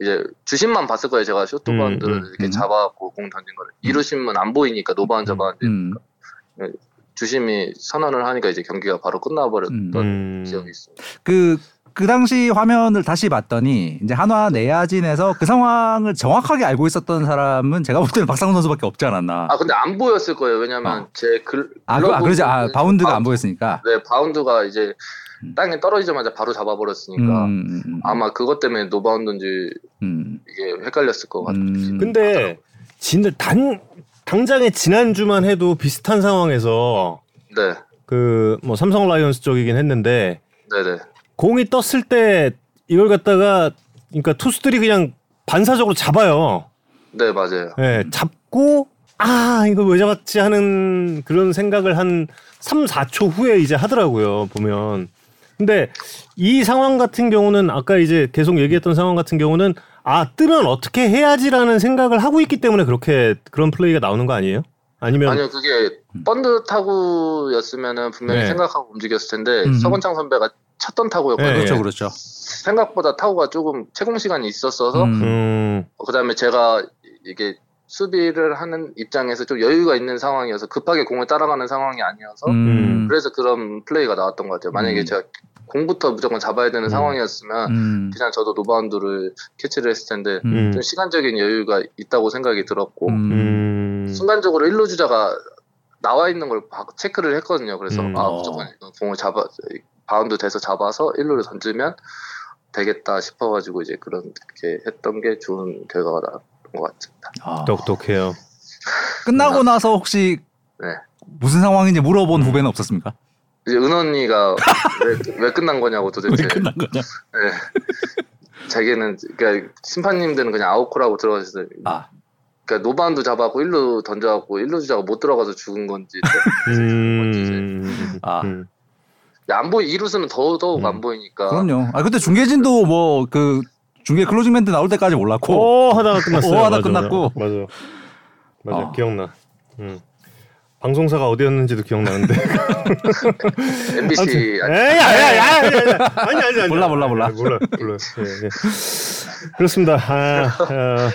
이제 주심만 봤을 거예요. 제가 쇼트바운드를 음, 음, 이렇게 음. 잡아갖고 공 던진 거를 이루심은 안 보이니까 노바운드 잡았는데 음. 주심이 선언을 하니까 이제 경기가 바로 끝나버렸던 음. 기억이 있습니다. 그, 그 당시 화면을 다시 봤더니 이제 한화 내야진에서 그 상황을 정확하게 알고 있었던 사람은 제가 볼 때는 박상원 선수밖에 없지 않았나. 아 근데 안 보였을 거예요. 왜냐면 어. 제 글, 아, 그, 아 글러브 그러지. 아, 바운드가 아, 안 보였으니까. 네, 바운드가 이제 음. 땅에 떨어지자마자 바로 잡아버렸으니까 음, 음, 음. 아마 그것 때문에 노바운드인지 음, 이게 헷갈렸을 것 같아요. 음. 근데 진짜 단 당장에 지난 주만 해도 비슷한 상황에서 네, 그뭐 삼성 라이온스 쪽이긴 했는데 네네. 공이 떴을 때 이걸 갖다가 그러니까 투수들이 그냥 반사적으로 잡아요. 네, 맞아요. 예, 잡고 아 이거 왜 잡았지 하는 그런 생각을 한 3, 4초 후에 이제 하더라고요 보면. 근데 이 상황 같은 경우는 아까 이제 계속 얘기했던 상황 같은 경우는 아 뜨면 어떻게 해야지라는 생각을 하고 있기 때문에 그렇게 그런 플레이가 나오는 거 아니에요? 아니면 아니요, 그게 번드 타구였으면은 분명히 네. 생각하고 움직였을 텐데 음. 서건창 선배가 쳤던 타구였거든요. 네. 그렇죠, 그렇죠. 생각보다 타구가 조금 채공 시간이 있었어서 음. 음, 그다음에 제가 이게 수비를 하는 입장에서 좀 여유가 있는 상황이어서 급하게 공을 따라가는 상황이 아니어서 음. 그래서 그런 플레이가 나왔던 것 같아요. 만약에 음. 제가 공부터 무조건 잡아야 되는 음. 상황이었으면 음. 그냥 저도 노바운드를 캐치를 했을 텐데 음. 좀 시간적인 여유가 있다고 생각이 들었고 음. 음, 순간적으로 1루 주자가 나와 있는 걸 봐- 체크를 했거든요. 그래서 음. 아 어. 무조건 공을 잡아 바운드 돼서 잡아서 1루를 던지면 되겠다 싶어가지고 이제 그렇게 했던 게 좋은 결과가 나왔던 것 같습니다. 아. 똑똑해요. 끝나고 나서 혹시 네. 무슨 상황인지 물어본 후배는 없었습니까? 이제 은원이가 왜, 왜 끝난 거냐고 도대체. 왜 끝난 거냐? 네. 자기는 그러니까 심판님들은 그냥 아웃 콜이라고 들어가셔서 아, 그러니까 노바운드 잡아갖고 1루 던져갖고 1루 주자가 못 들어가서 죽은 건지 음, 아. 음. 안 보이 2루수는 더더욱 음. 안 보이니까 그럼요. 아 그때 중계진도 뭐 그 중계 closing 멘트 나올 때까지 몰랐고. 오 하다가 끝났어요. 오 하다 맞아, 끝났고. 맞아. 맞아. 어. 기억나. 음. 방송사가 어디였는지도 기억나는데. MBC 에이, 아니, 아니, 아니, 아니, 아니, 아니, 아니. 몰라, 몰라, 몰라. 아니, 몰라, 몰라. 예, 예. 그렇습니다. 아, 어,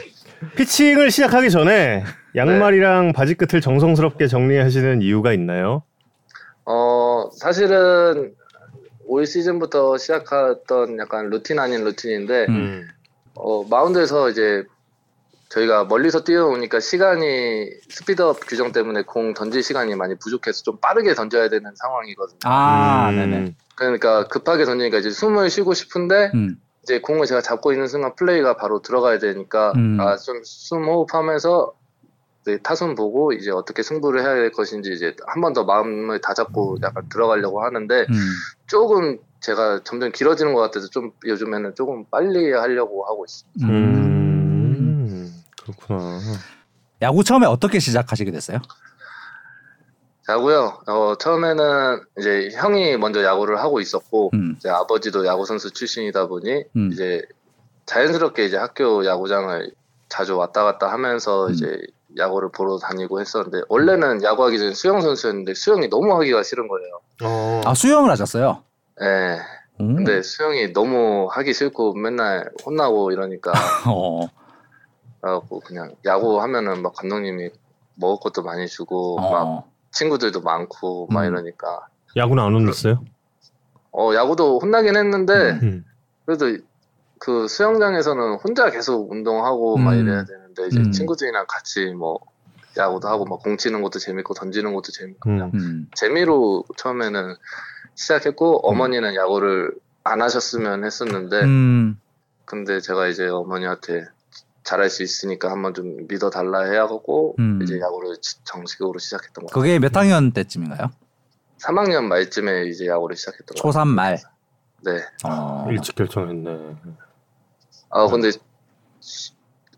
피칭을 시작하기 전에 양말이랑 바지 끝을 정성스럽게 정리하시는 이유가 있나요? 어 사실은 올 시즌부터 시작했던 약간 루틴 아닌 루틴인데 음. 어, 마운드에서 이제 저희가 멀리서 뛰어오니까 시간이 스피드업 규정 때문에 공 던질 시간이 많이 부족해서 좀 빠르게 던져야 되는 상황이거든요. 아, 음, 네네. 그러니까 급하게 던지니까 이제 숨을 쉬고 싶은데 음. 이제 공을 제가 잡고 있는 순간 플레이가 바로 들어가야 되니까 음. 아 좀 숨 호흡하면서 이제 타순 보고 이제 어떻게 승부를 해야 될 것인지 이제 한 번 더 마음을 다 잡고 약간 들어가려고 하는데 음. 조금 제가 점점 길어지는 것 같아서 좀 요즘에는 조금 빨리 하려고 하고 있습니다. 음, 그렇구나. 야구 처음에 어떻게 시작하시게 됐어요? 자고요. 어, 처음에는 이제 형이 먼저 야구를 하고 있었고 음. 이제 아버지도 야구 선수 출신이다 보니 음. 이제 자연스럽게 이제 학교 야구장을 자주 왔다 갔다 하면서 음. 이제 야구를 보러 다니고 했었는데 원래는 야구하기 전에 수영 선수였는데 수영이 너무 하기가 싫은 거예요. 어. 아 수영을 하셨어요? 예. 음. 근데 수영이 너무 하기 싫고 맨날 혼나고 이러니까 어. 그래갖고 그냥 야구 하면은 막 감독님이 먹을 것도 많이 주고 막 어. 친구들도 많고 막 음. 이러니까 야구는 안 혼났어요? 어 야구도 혼나긴 했는데 음. 그래도 그 수영장에서는 혼자 계속 운동하고 막 음. 이래야 되는데 이제 음. 친구들이랑 같이 뭐 야구도 하고 막 공 치는 것도 재밌고 던지는 것도 재밌고 그냥 음. 음. 재미로 처음에는 시작했고 어머니는 야구를 안 하셨으면 했었는데 음. 근데 제가 이제 어머니한테 잘할 수 있으니까 한번 좀 믿어 달라 해야겠고 음. 이제 야구를 지- 정식으로 시작했던 거. 그게 몇 학년 때쯤인가요? 3학년 말쯤에 이제 야구를 시작했던 거. 초3 말. 네. 어. 일찍 결정했네. 아 근데 시-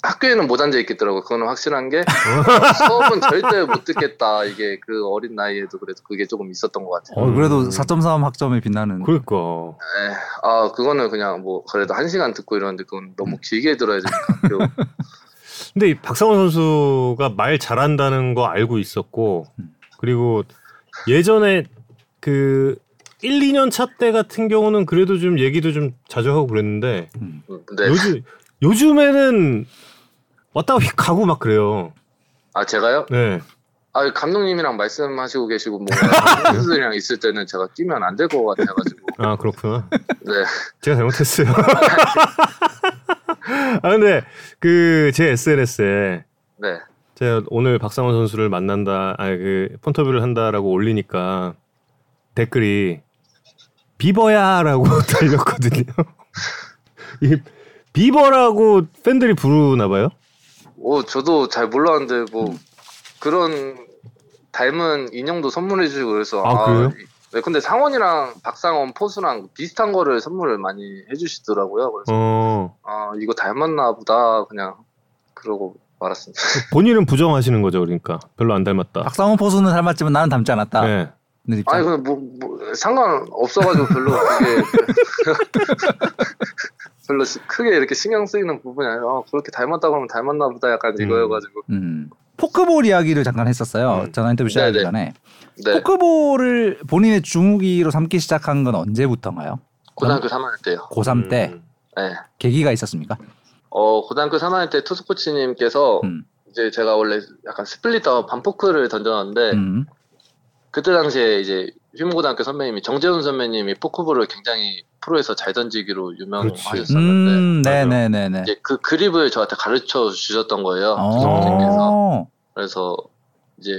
학교에는 못 앉아 있겠더라고. 그거는 확실한 게 수업은 절대 못 듣겠다. 이게 그 어린 나이에도 그래도 그게 조금 있었던 것 같아요. 어, 그래도 음. 4.3 학점에 빛나는. 그러니까 에, 아 그거는 그냥 뭐 그래도 한 시간 듣고 이러는데 그건 음. 너무 길게 들어야 되니까. 근데 이 박상원 선수가 말 잘한다는 거 알고 있었고 음. 그리고 예전에 그 1, 2년 차 때 같은 경우는 그래도 좀 얘기도 좀 자주 하고 그랬는데 음. 네. 요즘 요즘에는 왔다가 휙 가고 막 그래요. 아 제가요? 네. 아 감독님이랑 말씀하시고 계시고 뭐 선수들이랑 있을 때는 제가 뛰면 안 될 것 같아가지고. 아 그렇구나. 네. 제가 잘못했어요. 아 근데 그 제 SNS에 네. 제가 오늘 박상원 선수를 만난다, 아니 그 폰터뷰를 한다라고 올리니까 댓글이 비버야라고 달렸거든요. 이 비버라고 팬들이 부르나 봐요. 오 저도 잘 몰랐는데 뭐 그런 닮은 인형도 선물해 주시고 그래서 아, 그래요? 네, 근데 상원이랑 박상원 포수랑 비슷한 거를 선물을 많이 해주시더라고요. 그래서 어 아 이거 닮았나 보다 그냥 그러고 말았습니다. 본인은 부정하시는 거죠, 그러니까 별로 안 닮았다. 박상원 포수는 닮았지만 나는 닮지 않았다. 네. 는 입장. 아니 근데 뭐, 뭐 상관 없어가지고 별로 그게 별로 시- 크게 이렇게 신경 쓰이는 부분이 아니라 아, 그렇게 닮았다 그러면 닮았나 보다 약간 음. 이거여가지고 음. 포크볼 이야기를 잠깐 했었어요. 음. 전화 인터뷰 시작하기. 전에. 네 포크볼을 본인의 중후기로 삼기 시작한 건 언제부터인가요? 고등학교 3학년 때요. 고3 때 음. 네. 계기가 있었습니까? 어 고등학교 3학년 때 투수 코치님께서 음. 이제 제가 원래 약간 splitter 반포크를 던져놨는데 음. 그때 당시에 이제 휘문고등학교 선배님이 정재훈 선배님이 포크볼을 굉장히 프로에서 잘 던지기로. 유명하셨었는데 음, 맞아. 네네네네. 이제 그 그립을 저한테 가르쳐 주셨던 거예요. 투수 코치님께서. 어. 그래서 이제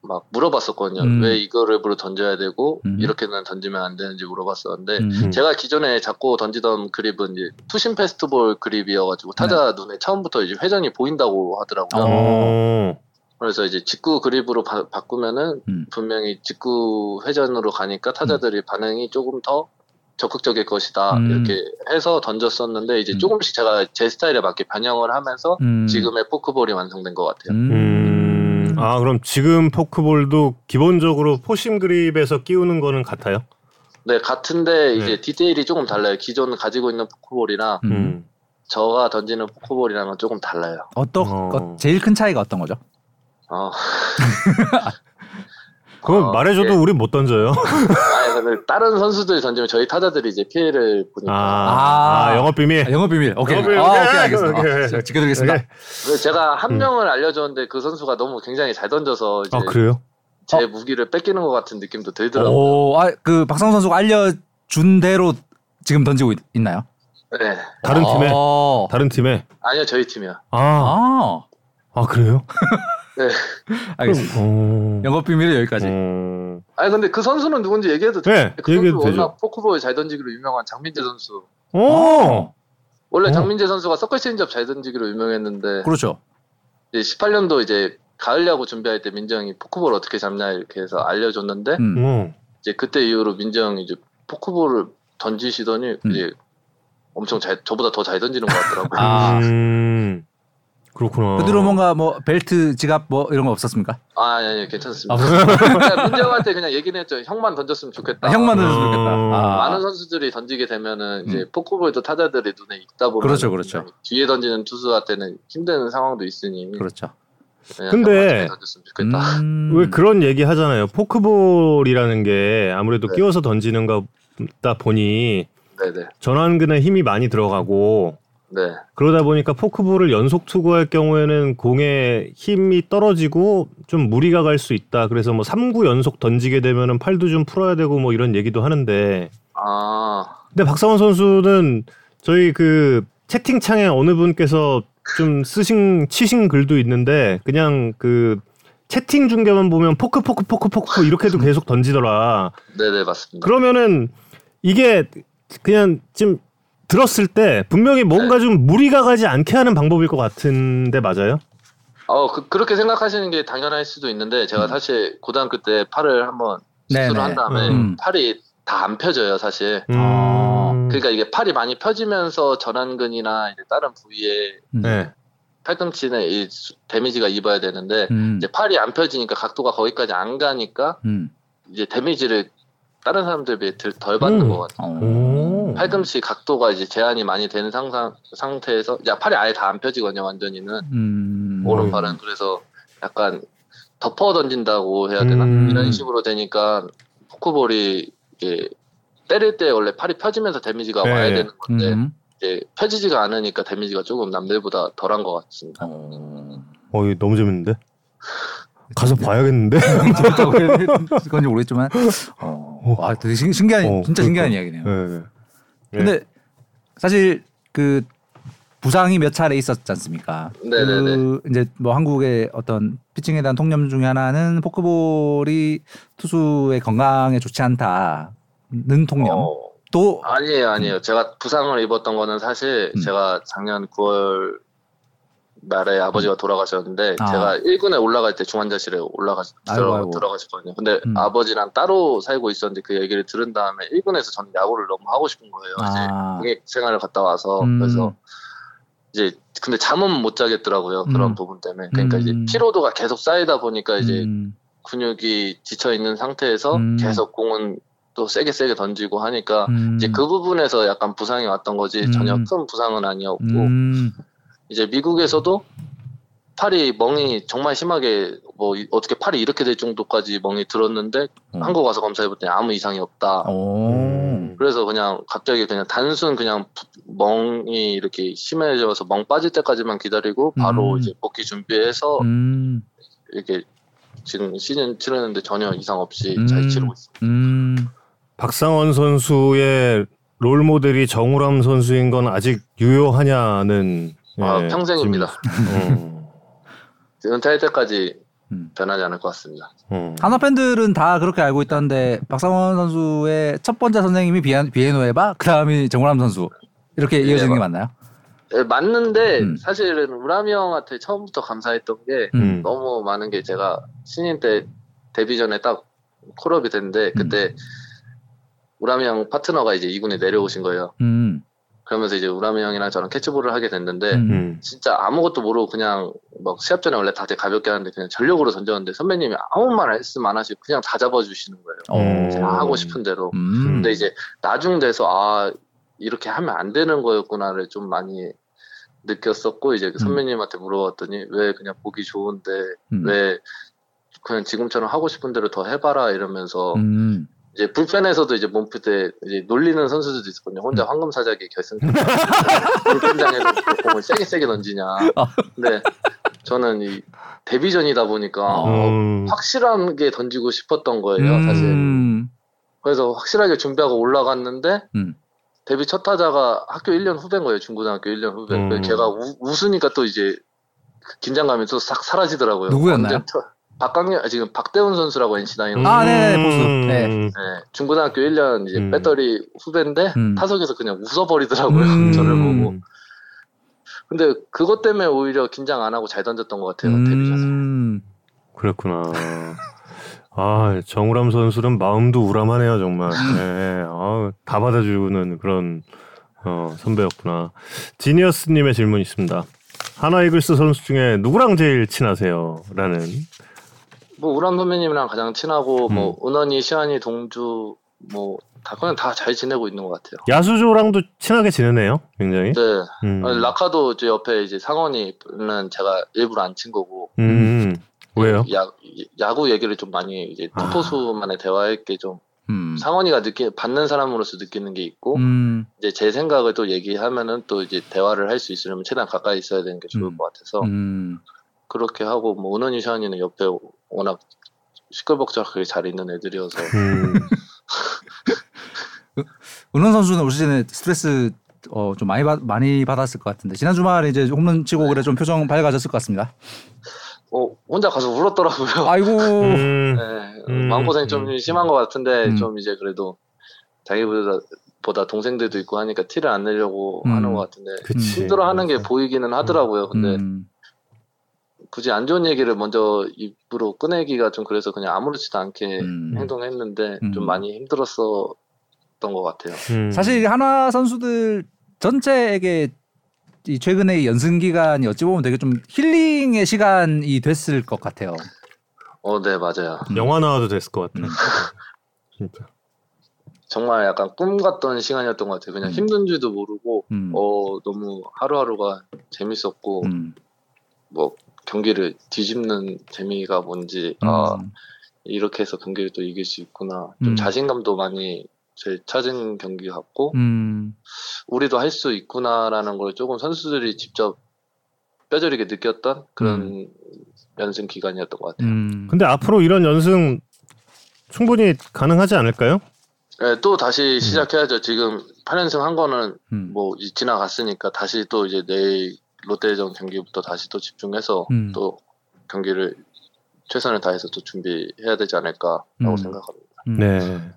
막 물어봤었거든요. 음. 왜이 그립으로 던져야 되고 음. 이렇게는 던지면 안 되는지 물어봤었는데 음. 제가 기존에 잡고 던지던 그립은 이제 two-seam fastball 그립이어가지고 타자 눈에 처음부터 이제 회전이 보인다고 하더라고요. 네. 어. 그래서 이제 직구 그립으로 바, 바꾸면은 음. 분명히 직구 회전으로 가니까 타자들이 반응이 조금 더 적극적일 것이다 음. 이렇게 해서 던졌었는데 이제 음. 조금씩 제가 제 스타일에 맞게 변형을 하면서 음. 지금의 포크볼이 완성된 것 같아요. 음. 아 그럼 지금 포크볼도 기본적으로 포심 그립에서 끼우는 거는 같아요? 네 같은데 이제 네. 디테일이 조금 달라요. 기존 가지고 있는 포크볼이랑 음. 음. 저가 던지는 포크볼이랑은 조금 달라요. 어떤 어. 어, 제일 큰 차이가 어떤 거죠? 어. 그건 어, 말해줘도 예. 우린 못 던져요. 아니 근데 다른 선수들이 던지면 저희 타자들이 이제 피해를 보니까 아, 아, 영업 비밀. 아, 영업 비밀. 오케이. 영업 비밀. 아, 오케이. 오케이 알겠습니다. 오케이. 아, 자, 지켜드리겠습니다. 오케이. 제가 한 음. 명을 알려줬는데 그 선수가 너무 굉장히 잘 던져서 이제 아 그래요? 제 어. 무기를 뺏기는 것 같은 느낌도 들더라고요. 오, 아, 그 박상훈 선수가 알려준 대로 지금 던지고 있, 나요 네. 다른 팀에 어. 다른 팀에 아니요 저희 팀이요. 아, 아, 아 그래요? 네. 알겠습니다. 어. 영업 비밀은 여기까지. 어. 아니 근데 그 선수는 누군지 얘기해도 돼요? 네, 그 얘기해도 선수 되죠. 워낙 포크볼 잘 던지기로 유명한 장민재 선수. 오. 원래 어. 장민재 선수가 서클 체인지업 잘 던지기로 유명했는데 그렇죠. 이제 18년도 이제 가을 야구 준비할 때 민재 형 포크볼 어떻게 잡냐 이렇게 해서 알려줬는데 음. 어. 이제 그때 이후로 민정이 이제 포크볼을 던지시더니 음. 이제 엄청 잘 저보다 더 잘 던지는 것 같더라고요. 아. 음. 그렇구나. 그 뒤로 뭔가 뭐 벨트, 지갑 뭐 이런 거 없었습니까? 아, 아니, 아니, 괜찮습니다. 아, 그냥 민정한테 그냥 얘기는 했죠. 형만 던졌으면 좋겠다. 아, 형만 던졌으면 어. 좋겠다. 아. 많은 선수들이 던지게 되면은 이제 음. 포크볼도 타자들이 눈에 익다 보면 그렇죠, 그렇죠. 뒤에 던지는 투수한테는 힘든 상황도 있으니 그렇죠. 그냥 근데. 음. 왜 그런 얘기 하잖아요. 포크볼이라는 게 아무래도 네. 끼워서 던지는 거다 보니 네네. 전완근에 힘이 많이 들어가고 네. 그러다 보니까 포크볼을 연속 투구할 경우에는 공의 힘이 떨어지고 좀 무리가 갈 수 있다. 그래서 뭐 3구 연속 던지게 되면은 팔도 좀 풀어야 되고 뭐 이런 얘기도 하는데 아, 근데 박상원 선수는 저희 그 채팅창에 어느 분께서 좀 쓰신 치신 글도 있는데 그냥 그 채팅 중계만 보면 포크 포크 포크 포크 이렇게도 계속 던지더라. 네네 맞습니다. 그러면은 이게 그냥 지금 들었을 때 분명히 뭔가 좀 무리가 가지 않게 하는 방법일 것 같은데 맞아요? 어 그, 그렇게 생각하시는 게 당연할 수도 있는데 제가 사실 고등학교 때 팔을 한번 수술을 네네. 한 다음에 음. 팔이 다 안 펴져요 사실. 아. 음. 그러니까 이게 팔이 많이 펴지면서 전완근이나 이제 다른 부위에 음. 네. 팔꿈치에 이 수- 데미지가 입어야 되는데 음. 이제 팔이 안 펴지니까 각도가 거기까지 안 가니까 음. 이제 데미지를 다른 사람들에 비해 덜, 덜 받는 음. 것 같아요. 어. 오. 팔꿈치 각도가 이제 제한이 많이 되는 상상, 상태에서 야 팔이 아예 다 안 펴지거든요 완전히는 음. 오른팔은 그래서 약간 덮어 던진다고 해야 되나 음. 이런 식으로 되니까 포크볼이 이게 때릴 때 원래 팔이 펴지면서 데미지가 네. 와야 되는 건데 음. 이제 펴지지가 않으니까 데미지가 조금 남들보다 덜한 것 같습니다. 어. 어, 이거 너무 재밌는데? 가서 봐야겠는데? 재밌다고 해야 건지 모르겠지만 어. 와, 되게 신- 신기한 어, 진짜 신기한 그러니까. 이야기네요. 네. 네. 근데 사실 그 부상이 몇 차례 있었지 않습니까? 네네네. 그 이제 뭐 한국의 어떤 피칭에 대한 통념 중에 하나는 포크볼이 투수의 건강에 좋지 않다는 통념. 어, 또 아니에요, 아니에요. 제가 부상을 입었던 거는 사실 음. 제가 작년 9월 말에 아버지가 돌아가셨는데 아. 제가 1군에 올라갈 때 중환자실에 올라가 들어가. 들어가셨거든요. 근데 음. 아버지랑 따로 살고 있었는데 그 얘기를 들은 다음에 1군에서 저는 야구를 너무 하고 싶은 거예요. 아. 이제 공익 생활을 갔다 와서 음. 그래서 이제 근데 잠은 못 자겠더라고요. 그런 음. 부분 때문에. 그러니까 음. 이제 피로도가 계속 쌓이다 보니까 이제 음, 근육이 지쳐 있는 상태에서 음. 계속 공은 또 세게 세게 던지고 하니까 음, 이제 그 부분에서 약간 부상이 왔던 거지 전혀 음. 큰 부상은 아니었고 음, 이제 미국에서도 팔이 멍이 정말 심하게 뭐 이- 어떻게 팔이 이렇게 될 정도까지 멍이 들었는데 어. 한국 와서 검사해봤더니 아무 이상이 없다. 오. 음. 그래서 그냥 갑자기 그냥 단순 그냥 부- 멍이 이렇게 심해져서 멍 빠질 때까지만 기다리고 바로 음. 이제 복귀 준비해서 음, 이렇게 지금 시즌 치르는데 전혀 이상 없이 음. 잘 치르고 있습니다. 음. 박상원 선수의 롤 모델이 정우람 선수인 건 아직 유효하냐는 아, 예, 평생입니다. 은퇴할 때까지 음. 변하지 않을 것 같습니다. 한화 팬들은 다 그렇게 알고 있다는데 박상원 선수의 첫 번째 선생님이 비엔, 비에노에바 그 다음이 정우람 선수 이렇게 이어지는 게 마- 맞나요? 예, 맞는데 음. 사실은 우람이 형한테 처음부터 감사했던 게 음. 너무 많은 게 제가 신인 때 데뷔 전에 딱 콜업이 됐는데 그때 우람이 형 파트너가 이제 2군에 내려오신 거예요. 음. 그러면서 이제 우람이 형이랑 저랑 캐치볼을 하게 됐는데 음. 음. 진짜 아무것도 모르고 그냥 막 시합 전에 원래 다들 가볍게 하는데 그냥 전력으로 던졌는데 선배님이 아무 말 말씀 안 하시고 그냥 다 잡아주시는 거예요. 어. 제가 하고 싶은 대로. 음. 근데 이제 나중 돼서 아 이렇게 하면 안 되는 거였구나를 좀 많이 느꼈었고 이제 그 선배님한테 물어봤더니 왜 그냥 보기 좋은데 음. 왜 그냥 지금처럼 하고 싶은 대로 더 해봐라 이러면서 음. 이제 불펜에서도 이제 몸풀 때 이제 놀리는 선수들도 있었거든요. 혼자 음. 황금 사자기 결승 불펜장에서 공을 세게 세게 던지냐. 아. 근데 저는 이 데뷔전이다 보니까 어. 음. 확실하게 던지고 싶었던 거예요, 사실. 음. 그래서 확실하게 준비하고 올라갔는데 음. 데뷔 첫 타자가 학교 1년 후배인 거예요. 중고등학교 1년 후배. 음. 걔가 우, 웃으니까 또 이제 그 긴장감이 또 싹 사라지더라고요. 누구였나요? 완전 터- 박강렬 아, 지금 박대훈 선수라고 NC 다니는 아, 네네, 보수. 네. 네, 중고등학교 1년 이제 음. 배터리 후배인데 음. 타석에서 그냥 웃어버리더라고요. 음. 저를 보고. 근데 그것 때문에 오히려 긴장 안 하고 잘 던졌던 것 같아요. 음. 그랬구나. 아 정우람 선수는 마음도 우람하네요 정말. 네, 아, 다 받아주는 그런 어, 선배였구나. 지니어스님의 질문 있습니다. 하나 이글스 선수 중에 누구랑 제일 친하세요?라는. 뭐 우람 선배님이랑 가장 친하고 음. 뭐 은원이, 시안이, 동주 뭐 다 그냥 다 잘 지내고 있는 것 같아요. 야수조랑도 친하게 지내네요. 굉장히. 네. 음. 아니, 라카도 제 옆에 이제 상원이는 제가 일부러 안 친 거고 음. 왜요? 야, 야구 얘기를 좀 많이 이제 아. 투포수만의 대화할 게좀 음. 상원이가 느끼 받는 사람으로서 느끼는 게 있고 음. 이제 제 생각을 또 얘기하면은 또 이제 대화를 할 수 있으려면 최대한 가까이 있어야 되는 게 좋을 음. 것 같아서 음. 그렇게 하고 뭐 은원이 샤니는 옆에 워낙 시끌벅적하게 잘 있는 애들이어서 음. 은원 선수는 올 시즌에 스트레스 어, 좀 많이 받, 많이 받았을 것 같은데 지난 주말에 이제 홈런 치고 그래 좀 표정 밝아졌을 것 같습니다. 어, 혼자 가서 울었더라고요. 아이고. 음, 네, 음, 마음고생이 좀 음. 심한 것 같은데 음. 좀 이제 그래도 자기보다 보다 동생들도 있고 하니까 티를 안 내려고 음. 하는 것 같은데 그치. 힘들어하는 게 그래서. 보이기는 하더라고요. 근데 음. 굳이 안 좋은 얘기를 먼저 입으로 꺼내기가 좀 그래서 그냥 아무렇지도 않게 음. 행동했는데 음. 좀 많이 힘들었었던 것 같아요. 음. 사실 한화 선수들 전체에게 이 최근의 연승 기간이 어찌 보면 되게 좀 힐링의 시간이 됐을 것 같아요. 어, 네 맞아요. 음. 영화 나와도 됐을 것 같아. 음. 진짜. 정말 약간 꿈 같던 시간이었던 것 같아요. 그냥 음. 힘든 줄도 모르고 음. 어 너무 하루하루가 재밌었고 음. 뭐 경기를 뒤집는 재미가 뭔지 아 음. 이렇게 해서 경기를 또 이길 수 있구나. 좀 음. 자신감도 많이 제 찾은 경기 같고 음. 우리도 할 수 있구나라는 걸 조금 선수들이 직접 뼈저리게 느꼈던 그런 연승 기간이었던 것 같아요. 음. 근데 앞으로 이런 연승 충분히 가능하지 않을까요? 네, 또 다시 시작해야죠. 지금 8연승 한 거는 음. 뭐 지나갔으니까 다시 또 이제 내일 롯데전 경기부터 다시 또 집중해서 음. 또 경기를 최선을 다해서 또 준비해야 되지 않을까라고 음. 생각합니다. 음. 네.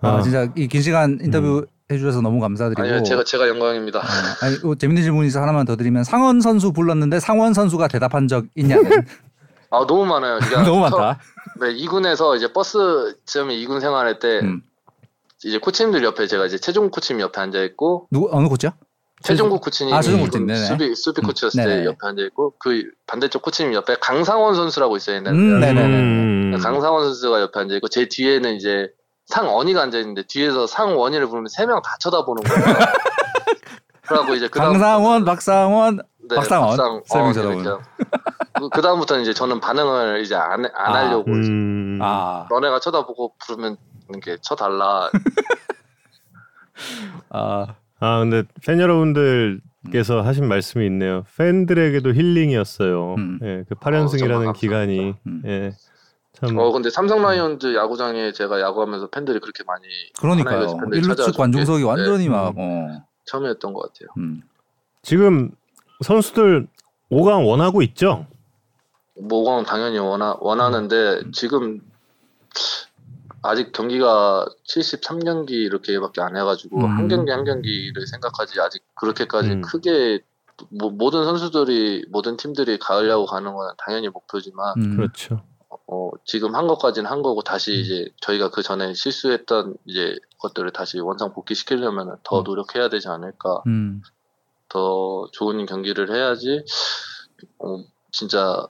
아, 아, 진짜 이 긴 시간 인터뷰 해주셔서 너무 감사드리고. 아니요, 제가 제가 영광입니다. 어, 아니, 어, 재밌는 질문이 있어 하나만 더 드리면 상원 선수 불렀는데 상원 선수가 대답한 적 있냐는 아 너무 많아요. 그러니까 너무 저- 많다. 네, 2군에서 이제 버스 지점에 2군 생활할 때 음. 이제 코치님들 옆에 제가 이제 최종 코치님 옆에 앉아 있고 누구 어느 코치요? 최종국 코치님이 아, 최종국 코치님, 네네. 수비 수비 음, 코치였을 네네. 때 옆에 앉아 있고 그 반대쪽 코치님 옆에 강상원 선수라고 있어야 음, 되는데 네네네. 음. 강상원 선수가 옆에 앉아 있고 제 뒤에는 이제 상원이가 앉아 있는데 뒤에서 상원이를 부르면 세 명 다 쳐다보는 거예요. 그러고 이제 그다음 강상원, 박상원, 네, 박상원. 박상, 세명 어, 쳐다보는. 이렇게. 그, 그 다음부터는 이제 저는 반응을 이제 안, 안 아, 하려고 이제 음. 아, 너네가 쳐다보고 부르면 이렇게 쳐달라. 아, 아 근데 팬 여러분들께서 하신 말씀이 있네요. 팬들에게도 힐링이었어요. 음. 예, 그 어, 정말 8연승이라는 감사합니다. 기간이 음. 예, 참 어 근데 삼성 라이온즈 야구장에 제가 야구하면서 팬들이 그렇게 많이 그러니까요. 1루측 찾아와서 관중석이 네. 완전히 음. 막, 어, 처음이었던 것 같아요. 음. 지금 선수들 5강 원하고 있죠. 모광 당연히 원하 원하는데 지금 아직 경기가 73경기 이렇게밖에 안 해가지고 음. 한 경기 한 경기를 생각하지 아직 그렇게까지 음. 크게 뭐, 모든 선수들이 모든 팀들이 가을 야구 가는 건 당연히 목표지만 음. 그렇죠. 어, 지금 한 것까지는 한 거고 다시 음. 이제 저희가 그 전에 실수했던 이제 것들을 다시 원상 복귀시키려면 더 음. 노력해야 되지 않을까. 음. 더 좋은 경기를 해야지 어, 진짜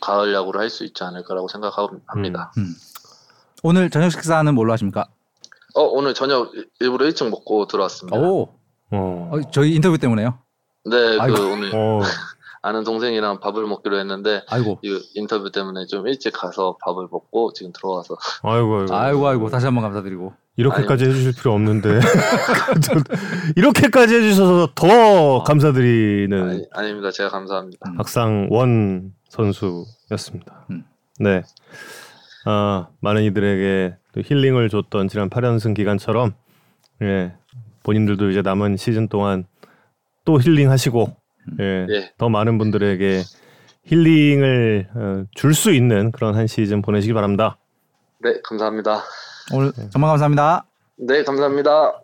가을 야구를 할 수 있지 않을까라고 생각합니다. 음. 오늘 저녁 식사는 뭘로 하십니까? 어 오늘 저녁 일부러 일찍 먹고 들어왔습니다. 오, 어. 어, 저희 인터뷰 때문에요. 네, 아이고. 그 오늘 어. 아는 동생이랑 밥을 먹기로 했는데 아이고, 이 인터뷰 때문에 좀 일찍 가서 밥을 먹고 지금 들어와서 아이고 아이고. 아이고, 아이고, 다시 한번 감사드리고. 이렇게까지 해주실 필요 없는데 이렇게까지 해주셔서 더 감사드리는 아니, 아닙니다. 제가 감사합니다. 음. 박상원 선수였습니다. 음. 네. 아, 많은 이들에게 또 힐링을 줬던 지난 8연승 기간처럼 예, 본인들도 이제 남은 시즌 동안 또 힐링하시고 예, 예. 더 많은 분들에게 힐링을 어, 줄수 있는 그런 한 시즌 보내시기 바랍니다. 네, 감사합니다. 오늘 정말 감사합니다. 네, 감사합니다.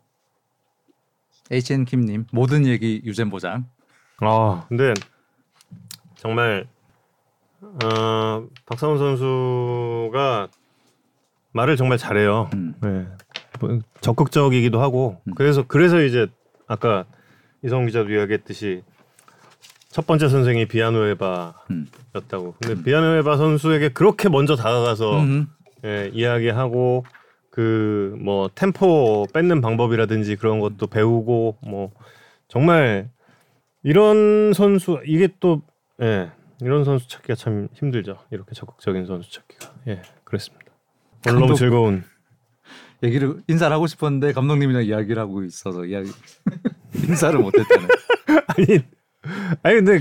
HN 킴님 모든 얘기 유잼 보장. 아, 근데 정말 어, 박상훈 선수가 말을 정말 잘해요. 음. 네. 뭐, 적극적이기도 하고 음. 그래서 그래서 이제 아까 이성 기자도 이야기했듯이 첫 번째 선생이 비아노에바였다고. 음. 근데 비아노에바 선수에게 그렇게 먼저 다가가서 음. 예, 이야기하고 그 뭐 템포 뺏는 방법이라든지 그런 것도 배우고 뭐 정말 이런 선수 이게 또 예, 이런 선수 찾기가 참 힘들죠. 이렇게 적극적인 선수 찾기가. 예, 그렇습니다. 오늘 너무 즐거운 얘기를 인사를 하고 싶었는데 감독님이랑 이야기를 하고 있어서 이야기 인사를 못했다네. 아니 아니 근데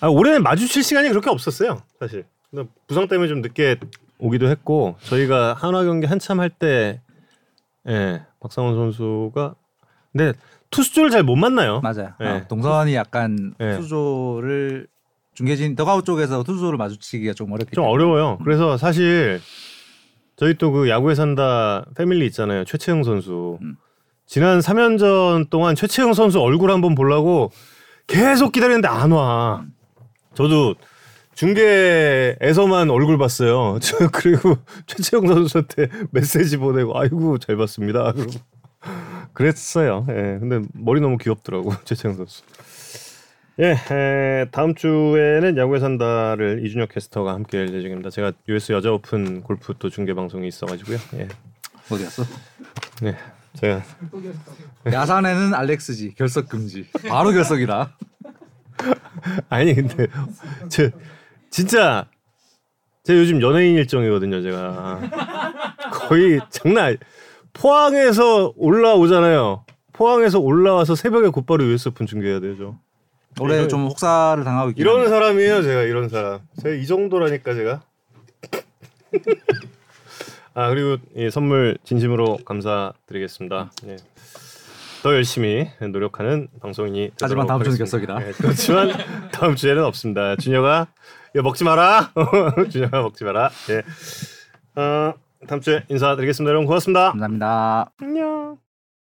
아, 올해는 마주칠 시간이 그렇게 없었어요. 사실. 부상 때문에 좀 늦게 오기도 했고 저희가 한화 경기 한참 할 때 예, 박상원 선수가 근데 투수조를 잘 못 만나요. 맞아요. 네. 어, 동선이 약간 네. 수조를 중계진 더가우 쪽에서 투수를 마주치기가 좀 어렵기 좀 때문에 어려워요. 그래서 사실 저희 또 그 야구에 산다 패밀리 있잖아요. 최채영 선수. 음. 지난 3연전 동안 최채영 선수 얼굴 한번 보려고 계속 기다렸는데 안 와. 저도 중계에서만 얼굴 봤어요. 저 그리고 최채영 선수한테 메시지 보내고 아이고 잘 봤습니다. 그러고 그랬어요. 예. 근데 머리 너무 귀엽더라고 최채영 선수. 예, 에, 다음 주에는 야구에 산다를 이준혁 캐스터가 함께 할 예정입니다. 제가 US 여자 오픈 골프 또 중계 방송이 있어가지고요. 예, 어디 갔어? 네, 제가 야산에는 알렉스지 결석 금지. 바로 결석이다. 아니 근데 저 진짜 제가 요즘 연예인 일정이거든요. 제가 거의 장난 포항에서 올라오잖아요. 포항에서 올라와서 새벽에 곧바로 US 오픈 중계해야 되죠. 올해 이런- 좀 혹사를 당하고 있긴 이런 합니다. 사람이에요, 제가 이런 사람. 제가 이 정도라니까 제가. 아 그리고 이 선물 진심으로 감사드리겠습니다. 예. 더 열심히 노력하는 방송인이 하지만 다음 주는. 결석이다. 예, 그렇지만 다음 주에는 없습니다. 준혁아, 이거 먹지 마라. 준혁아 먹지 마라. 예. 어, 다음 주에 인사드리겠습니다. 여러분 고맙습니다. 감사합니다. 안녕.